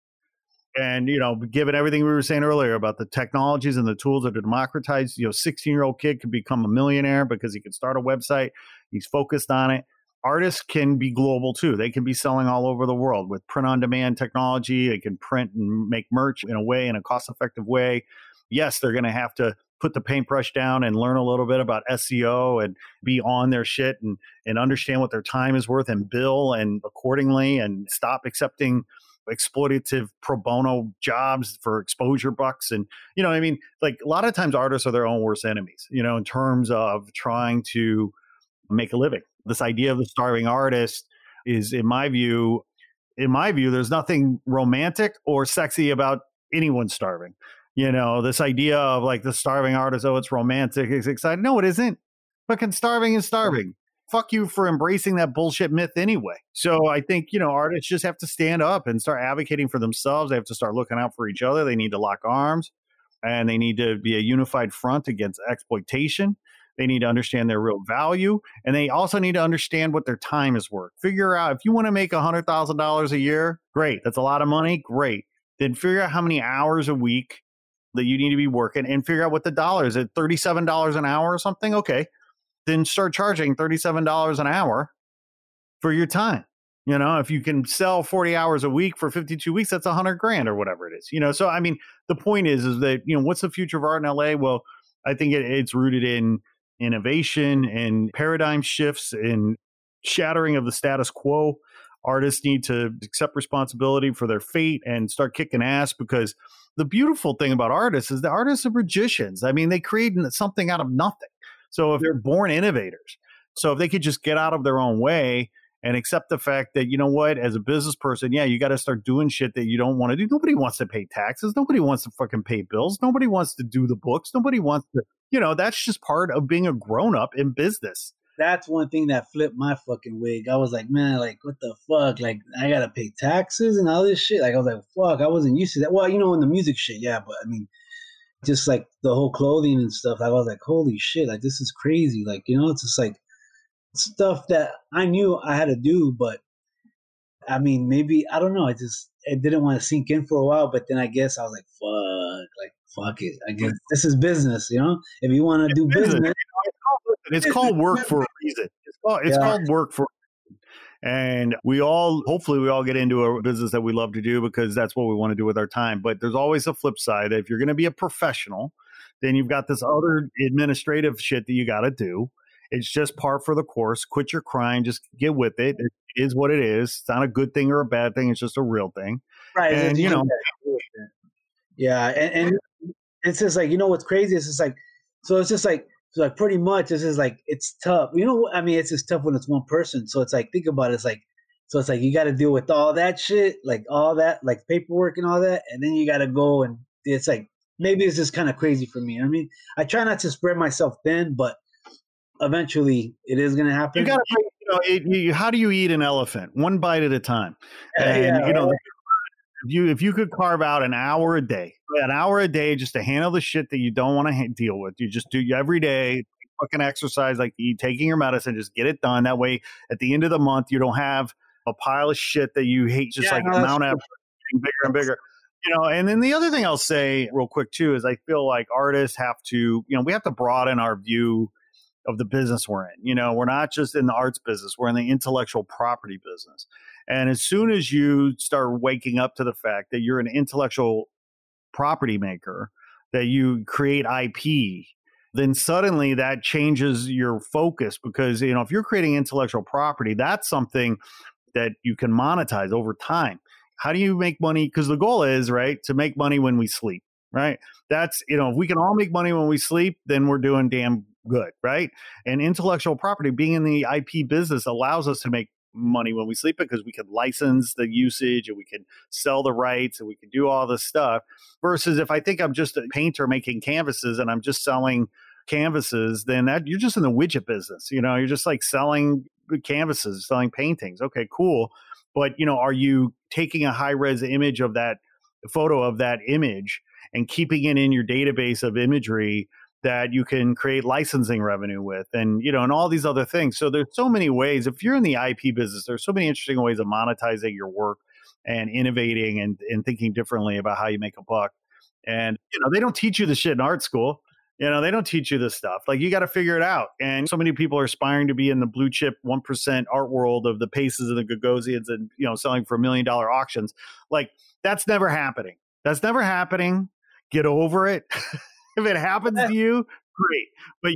And you know, given everything we were saying earlier about the technologies and the tools that are democratized, you know, 16 year old kid could become a millionaire because he can start a website. He's focused on it. Artists can be global too. They can be selling all over the world with print on demand technology. They can print and make merch in a way, in a cost effective way. Yes, they're going to have to put the paintbrush down and learn a little bit about SEO and be on their shit and and understand what their time is worth and bill and accordingly and stop accepting exploitative pro bono jobs for exposure bucks and you know i mean like a lot of times artists are their own worst enemies you know in terms of trying to make a living. This idea of the starving artist is in my view in my view there's nothing romantic or sexy about anyone starving. You know this idea of like the starving artist oh it's romantic it's exciting no it isn't. Fucking starving is starving fuck you for embracing that bullshit myth anyway. So I think, you know, artists just have to stand up and start advocating for themselves. They have to start looking out for each other. They need to lock arms and they need to be a unified front against exploitation. They need to understand their real value and they also need to understand what their time is worth. Figure out if you want to make $100,000 a year, great. That's a lot of money. Great. Then figure out how many hours a week that you need to be working and figure out what the dollar is. At $37 an hour or something? Okay then start charging $37 an hour for your time. You know, if you can sell 40 hours a week for 52 weeks, that's 100 grand or whatever it is. You know, so I mean, the point is, is that, you know, what's the future of art in LA? Well, I think it, it's rooted in innovation and paradigm shifts and shattering of the status quo. Artists need to accept responsibility for their fate and start kicking ass because the beautiful thing about artists is the artists are magicians. I mean, they create something out of nothing. So if they're born innovators, so if they could just get out of their own way and accept the fact that you know what, as a business person, yeah, you got to start doing shit that you don't want to do. Nobody wants to pay taxes. Nobody wants to fucking pay bills. Nobody wants to do the books. Nobody wants to, you know, that's just part of being a grown up in business. That's one thing that flipped my fucking wig. I was like, man, like what the fuck? Like I gotta pay taxes and all this shit. Like I was like, fuck, I wasn't used to that. Well, you know, in the music shit, yeah, but I mean, just like the whole clothing and stuff. I was like, holy shit, like this is crazy. Like, you know, it's just like stuff that I knew I had to do, but I mean, maybe I don't know. I just it didn't want to sink in for a while, but then I guess I was like, fuck, like fuck it. I guess this is business, you know. If you want to do business, business it's called work for a reason. It's called it's yeah. called work for and we all, hopefully, we all get into a business that we love to do because that's what we want to do with our time. But there's always a flip side. If you're going to be a professional, then you've got this other administrative shit that you got to do. It's just par for the course. Quit your crying. Just get with it. It is what it is. It's not a good thing or a bad thing. It's just a real thing. Right. And, you know. Yeah. And, and it's just like, you know what's crazy? It's just like, so it's just like, so like pretty much this is like it's tough. You know, I mean, it's just tough when it's one person. So it's like think about it. It's like so it's like you got to deal with all that shit, like all that, like paperwork and all that, and then you got to go and it's like maybe it's just kind of crazy for me. I mean, I try not to spread myself thin, but eventually it is going to happen. You got to, you know, it, you, how do you eat an elephant? One bite at a time. And yeah, you know, right. If you if you could carve out an hour a day an hour a day just to handle the shit that you don't want to ha- deal with. You just do every day, fucking exercise like you taking your medicine, just get it done. That way, at the end of the month, you don't have a pile of shit that you hate, just yeah, like no, Mount Everest bigger and bigger. you know, and then the other thing I'll say real quick too is I feel like artists have to, you know, we have to broaden our view of the business we're in. You know, we're not just in the arts business, we're in the intellectual property business. And as soon as you start waking up to the fact that you're an intellectual property maker, that you create IP, then suddenly that changes your focus because, you know, if you're creating intellectual property, that's something that you can monetize over time. How do you make money? Because the goal is, right, to make money when we sleep, right? That's, you know, if we can all make money when we sleep, then we're doing damn good, right? And intellectual property, being in the IP business, allows us to make money when we sleep because we can license the usage and we can sell the rights and we can do all this stuff. Versus if I think I'm just a painter making canvases and I'm just selling canvases, then that you're just in the widget business. You know, you're just like selling canvases, selling paintings. Okay, cool. But you know, are you taking a high res image of that photo of that image and keeping it in your database of imagery that you can create licensing revenue with and you know and all these other things. So there's so many ways if you're in the ip business there's so many interesting ways of monetizing your work and innovating and, and thinking differently about how you make a buck. And you know they don't teach you the shit in art school. You know they don't teach you this stuff. Like you got to figure it out. And so many people are aspiring to be in the blue chip 1% art world of the paces and the gagosians and you know selling for a million dollar auctions. Like that's never happening. That's never happening. Get over it if it happens to you, great. But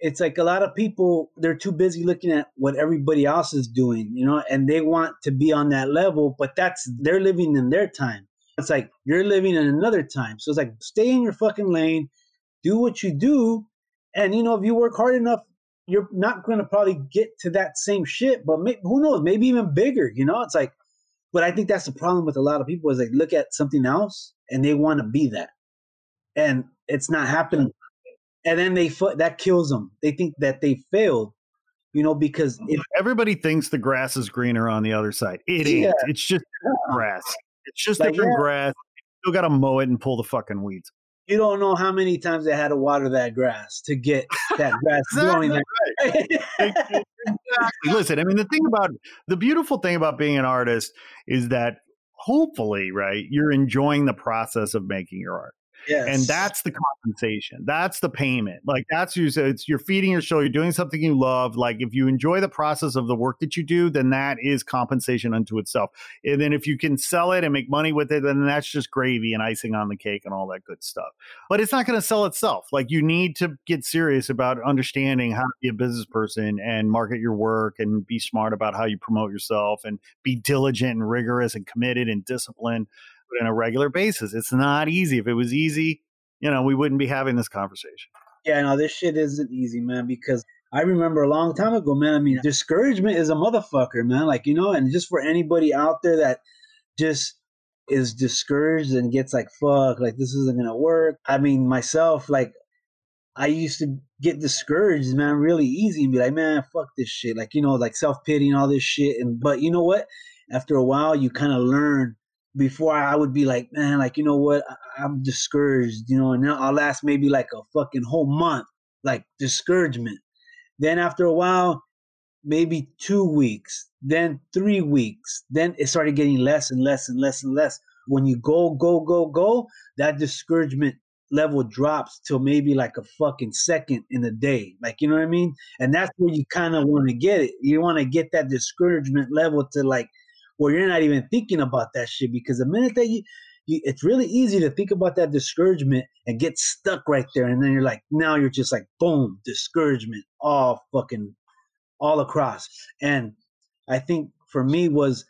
it's like a lot of people they're too busy looking at what everybody else is doing, you know, and they want to be on that level, but that's they're living in their time. It's like you're living in another time. So it's like stay in your fucking lane, do what you do, and you know if you work hard enough, you're not going to probably get to that same shit, but may, who knows, maybe even bigger, you know? It's like but I think that's the problem with a lot of people is they look at something else and they want to be that. And it's not happening. And then they that kills them. They think that they failed, you know, because mm-hmm. if, everybody thinks the grass is greener on the other side. It yeah. ain't. It's just grass. It's just like, different yeah. grass. You still got to mow it and pull the fucking weeds. You don't know how many times they had to water that grass to get that grass growing. Right. exactly. Listen, I mean, the thing about the beautiful thing about being an artist is that hopefully, right, you're enjoying the process of making your art. Yes. And that's the compensation. That's the payment. Like that's you. So it's you're feeding your show. You're doing something you love. Like if you enjoy the process of the work that you do, then that is compensation unto itself. And then if you can sell it and make money with it, then that's just gravy and icing on the cake and all that good stuff. But it's not going to sell itself. Like you need to get serious about understanding how to be a business person and market your work and be smart about how you promote yourself and be diligent and rigorous and committed and disciplined on a regular basis. It's not easy. If it was easy, you know, we wouldn't be having this conversation. Yeah, no, this shit isn't easy, man, because I remember a long time ago, man. I mean, discouragement is a motherfucker, man. Like, you know, and just for anybody out there that just is discouraged and gets like, fuck, like this isn't gonna work. I mean, myself, like, I used to get discouraged, man, really easy and be like, man, fuck this shit. Like, you know, like self pity and all this shit. And, but you know what? After a while, you kind of learn before I would be like, man, like, you know what? I- am discouraged, you know, and I'll last maybe like a fucking whole month, like discouragement. Then after a while, maybe two weeks, then three weeks, then it started getting less and less and less and less. When you go, go, go, go, that discouragement level drops till maybe like a fucking second in a day. Like, you know what I mean? And that's where you kind of want to get it. You want to get that discouragement level to like where you're not even thinking about that shit because the minute that you, you it's really easy to think about that discouragement and get stuck right there and then you're like now you're just like boom discouragement all fucking all across. And i think for me was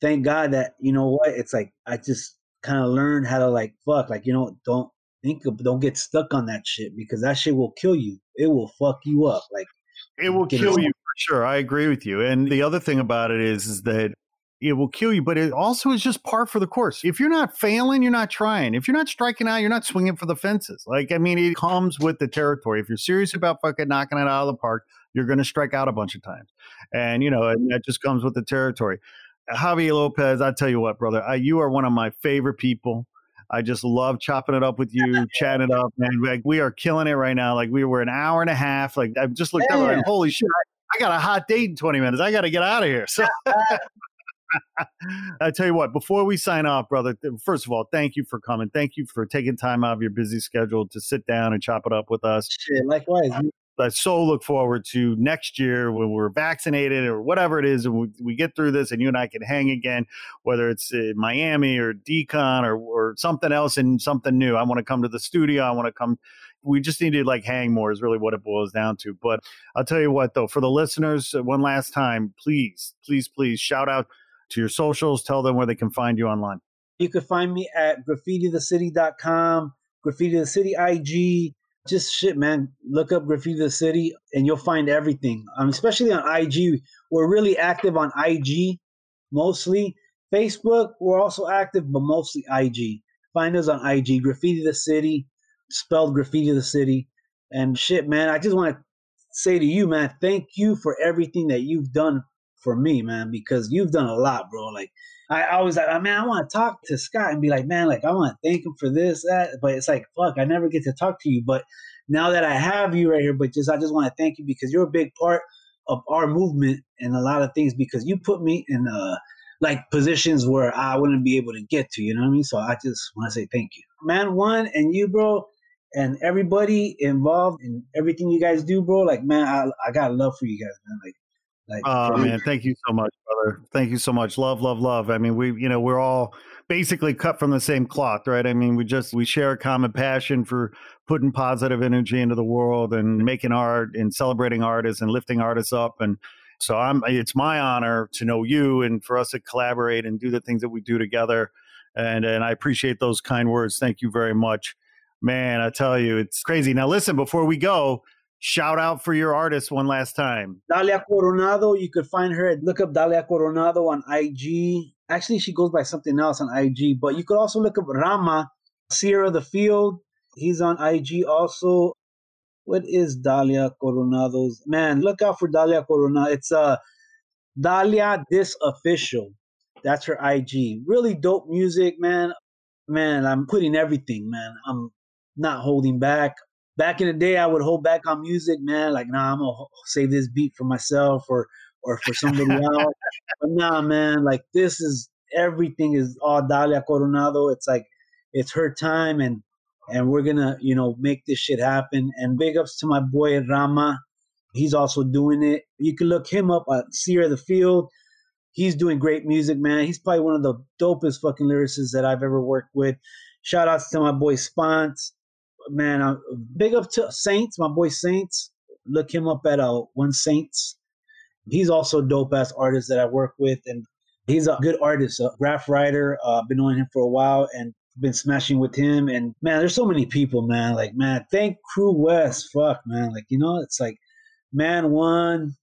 thank god that you know what it's like i just kind of learned how to like fuck like you know don't think of, don't get stuck on that shit because that shit will kill you. It will fuck you up like it will kill you for sure. I agree with you. And the other thing about it is is that it will kill you, but it also is just par for the course. If you're not failing, you're not trying. If you're not striking out, you're not swinging for the fences. Like, I mean, it comes with the territory. If you're serious about fucking knocking it out of the park, you're going to strike out a bunch of times. And, you know, and that just comes with the territory. Javier Lopez, I tell you what, brother, I, you are one of my favorite people. I just love chopping it up with you, chatting it up, man. Like we are killing it right now. Like we were an hour and a half. Like I just looked yeah. up and holy shit, I, I got a hot date in 20 minutes. I got to get out of here. So uh, I tell you what, before we sign off, brother, first of all, thank you for coming. Thank you for taking time out of your busy schedule to sit down and chop it up with us. Shit, likewise. I so look forward to next year when we're vaccinated or whatever it is, and we, we get through this, and you and I can hang again, whether it's in Miami or Decon or, or something else and something new. I want to come to the studio. I want to come. We just need to like hang more is really what it boils down to. But I'll tell you what, though, for the listeners, uh, one last time, please, please, please shout out to your socials. Tell them where they can find you online. You can find me at graffitithecity.com, graffiti the city IG just shit, man. Look up Graffiti the City and you'll find everything. Um, especially on IG. We're really active on IG mostly. Facebook, we're also active, but mostly IG. Find us on IG, Graffiti the City, spelled Graffiti the City. And shit, man, I just want to say to you, man, thank you for everything that you've done for me, man, because you've done a lot, bro. Like, I always like, man, I want to talk to Scott and be like, man, like I want to thank him for this, that. But it's like, fuck, I never get to talk to you. But now that I have you right here, but just I just want to thank you because you're a big part of our movement and a lot of things because you put me in uh like positions where I wouldn't be able to get to. You know what I mean? So I just want to say thank you, man. One and you, bro, and everybody involved in everything you guys do, bro. Like, man, I I got love for you guys, man. Like like, oh man, thank you so much, brother. Thank you so much. Love, love, love. I mean, we, you know, we're all basically cut from the same cloth, right? I mean, we just we share a common passion for putting positive energy into the world and making art and celebrating artists and lifting artists up. And so I'm. It's my honor to know you and for us to collaborate and do the things that we do together. And and I appreciate those kind words. Thank you very much, man. I tell you, it's crazy. Now, listen, before we go shout out for your artist one last time. Dalia Coronado. You could find her at look up Dalia Coronado on IG. Actually, she goes by something else on IG, but you could also look up Rama, Sierra the Field. He's on IG also. What is Dalia Coronado's? Man, look out for Dalia Coronado. It's uh Dalia This Official. That's her IG. Really dope music, man. Man, I'm putting everything, man. I'm not holding back back in the day, I would hold back on music, man. Like, nah, I'm gonna save this beat for myself or or for somebody else. But nah, man, like this is everything is all Dalia Coronado. It's like it's her time, and and we're gonna you know make this shit happen. And big ups to my boy Rama. He's also doing it. You can look him up at Sierra the Field. He's doing great music, man. He's probably one of the dopest fucking lyricists that I've ever worked with. Shout outs to my boy Spons man, uh, big up to Saints, my boy Saints. Look him up at uh, One Saints. He's also dope ass artist that I work with, and he's a good artist, a graph writer. Uh, I've been knowing him for a while and been smashing with him. And man, there's so many people, man. Like, man, thank Crewest. Fuck, man. Like, you know, it's like Man One,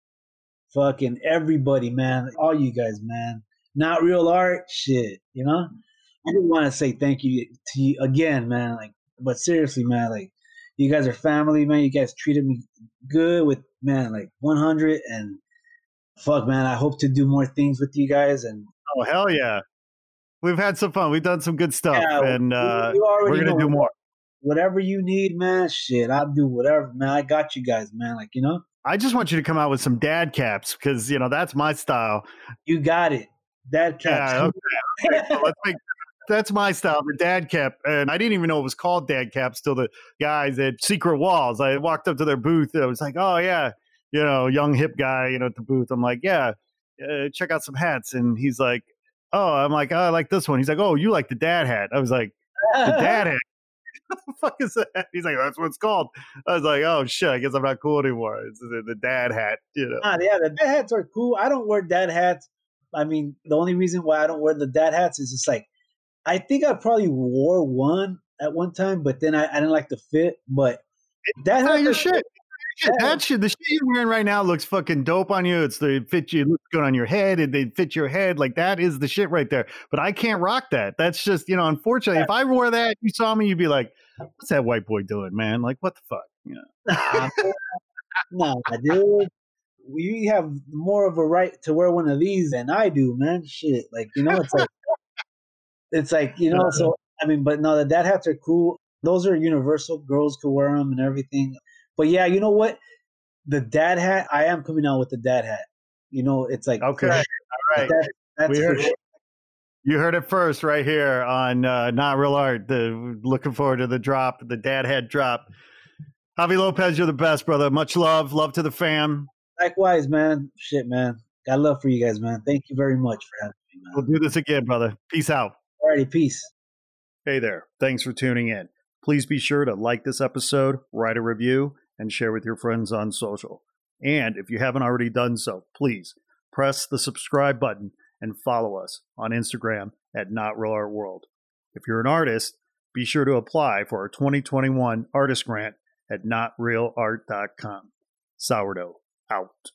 fucking everybody, man. All you guys, man. Not real art, shit. You know. I just want to say thank you to you again, man. Like but seriously, man, like you guys are family, man. You guys treated me good with man, like 100 and fuck, man. I hope to do more things with you guys and oh hell yeah, we've had some fun. We've done some good stuff, yeah, and uh, we're gonna do more. Whatever you need, man. Shit, I'll do whatever, man. I got you guys, man. Like you know. I just want you to come out with some dad caps because you know that's my style. You got it, dad caps. Yeah, okay. okay. let's make that's my style, the dad cap. And I didn't even know it was called dad caps till the guys at Secret Walls. I walked up to their booth. I was like, oh, yeah, you know, young hip guy, you know, at the booth. I'm like, yeah, uh, check out some hats. And he's like, oh, I'm like, oh, I like this one. He's like, oh, you like the dad hat. I was like, the dad hat. what the fuck is that? He's like, that's what it's called. I was like, oh shit, I guess I'm not cool anymore. It's the, the dad hat, you know. Ah, yeah, the dad hats are cool. I don't wear dad hats. I mean, the only reason why I don't wear the dad hats is just like I think I probably wore one at one time, but then I, I didn't like the fit. But that not your shit. Shit, that shit, the shit you're wearing right now looks fucking dope on you. It's the fit you, it looks good on your head, and they fit your head. Like that is the shit right there. But I can't rock that. That's just, you know, unfortunately, if I wore that, you saw me, you'd be like, what's that white boy doing, man? Like, what the fuck? You know? no, dude. You have more of a right to wear one of these than I do, man. Shit. Like, you know, it's like it's like you know. So I mean, but no, the dad hats are cool. Those are universal. Girls could wear them and everything. But yeah, you know what? The dad hat. I am coming out with the dad hat. You know, it's like okay, all right. Dad, That's for sure. You heard it first right here on uh, Not Real Art. The, looking forward to the drop, the dad hat drop. Javi Lopez, you're the best, brother. Much love. Love to the fam. Likewise, man. Shit, man. Got love for you guys, man. Thank you very much for having me, man. We'll do this again, brother. Peace out. Peace. Hey there. Thanks for tuning in. Please be sure to like this episode, write a review, and share with your friends on social. And if you haven't already done so, please press the subscribe button and follow us on Instagram at Not Real Art World. If you're an artist, be sure to apply for our 2021 artist grant at notrealart.com. Sourdough out.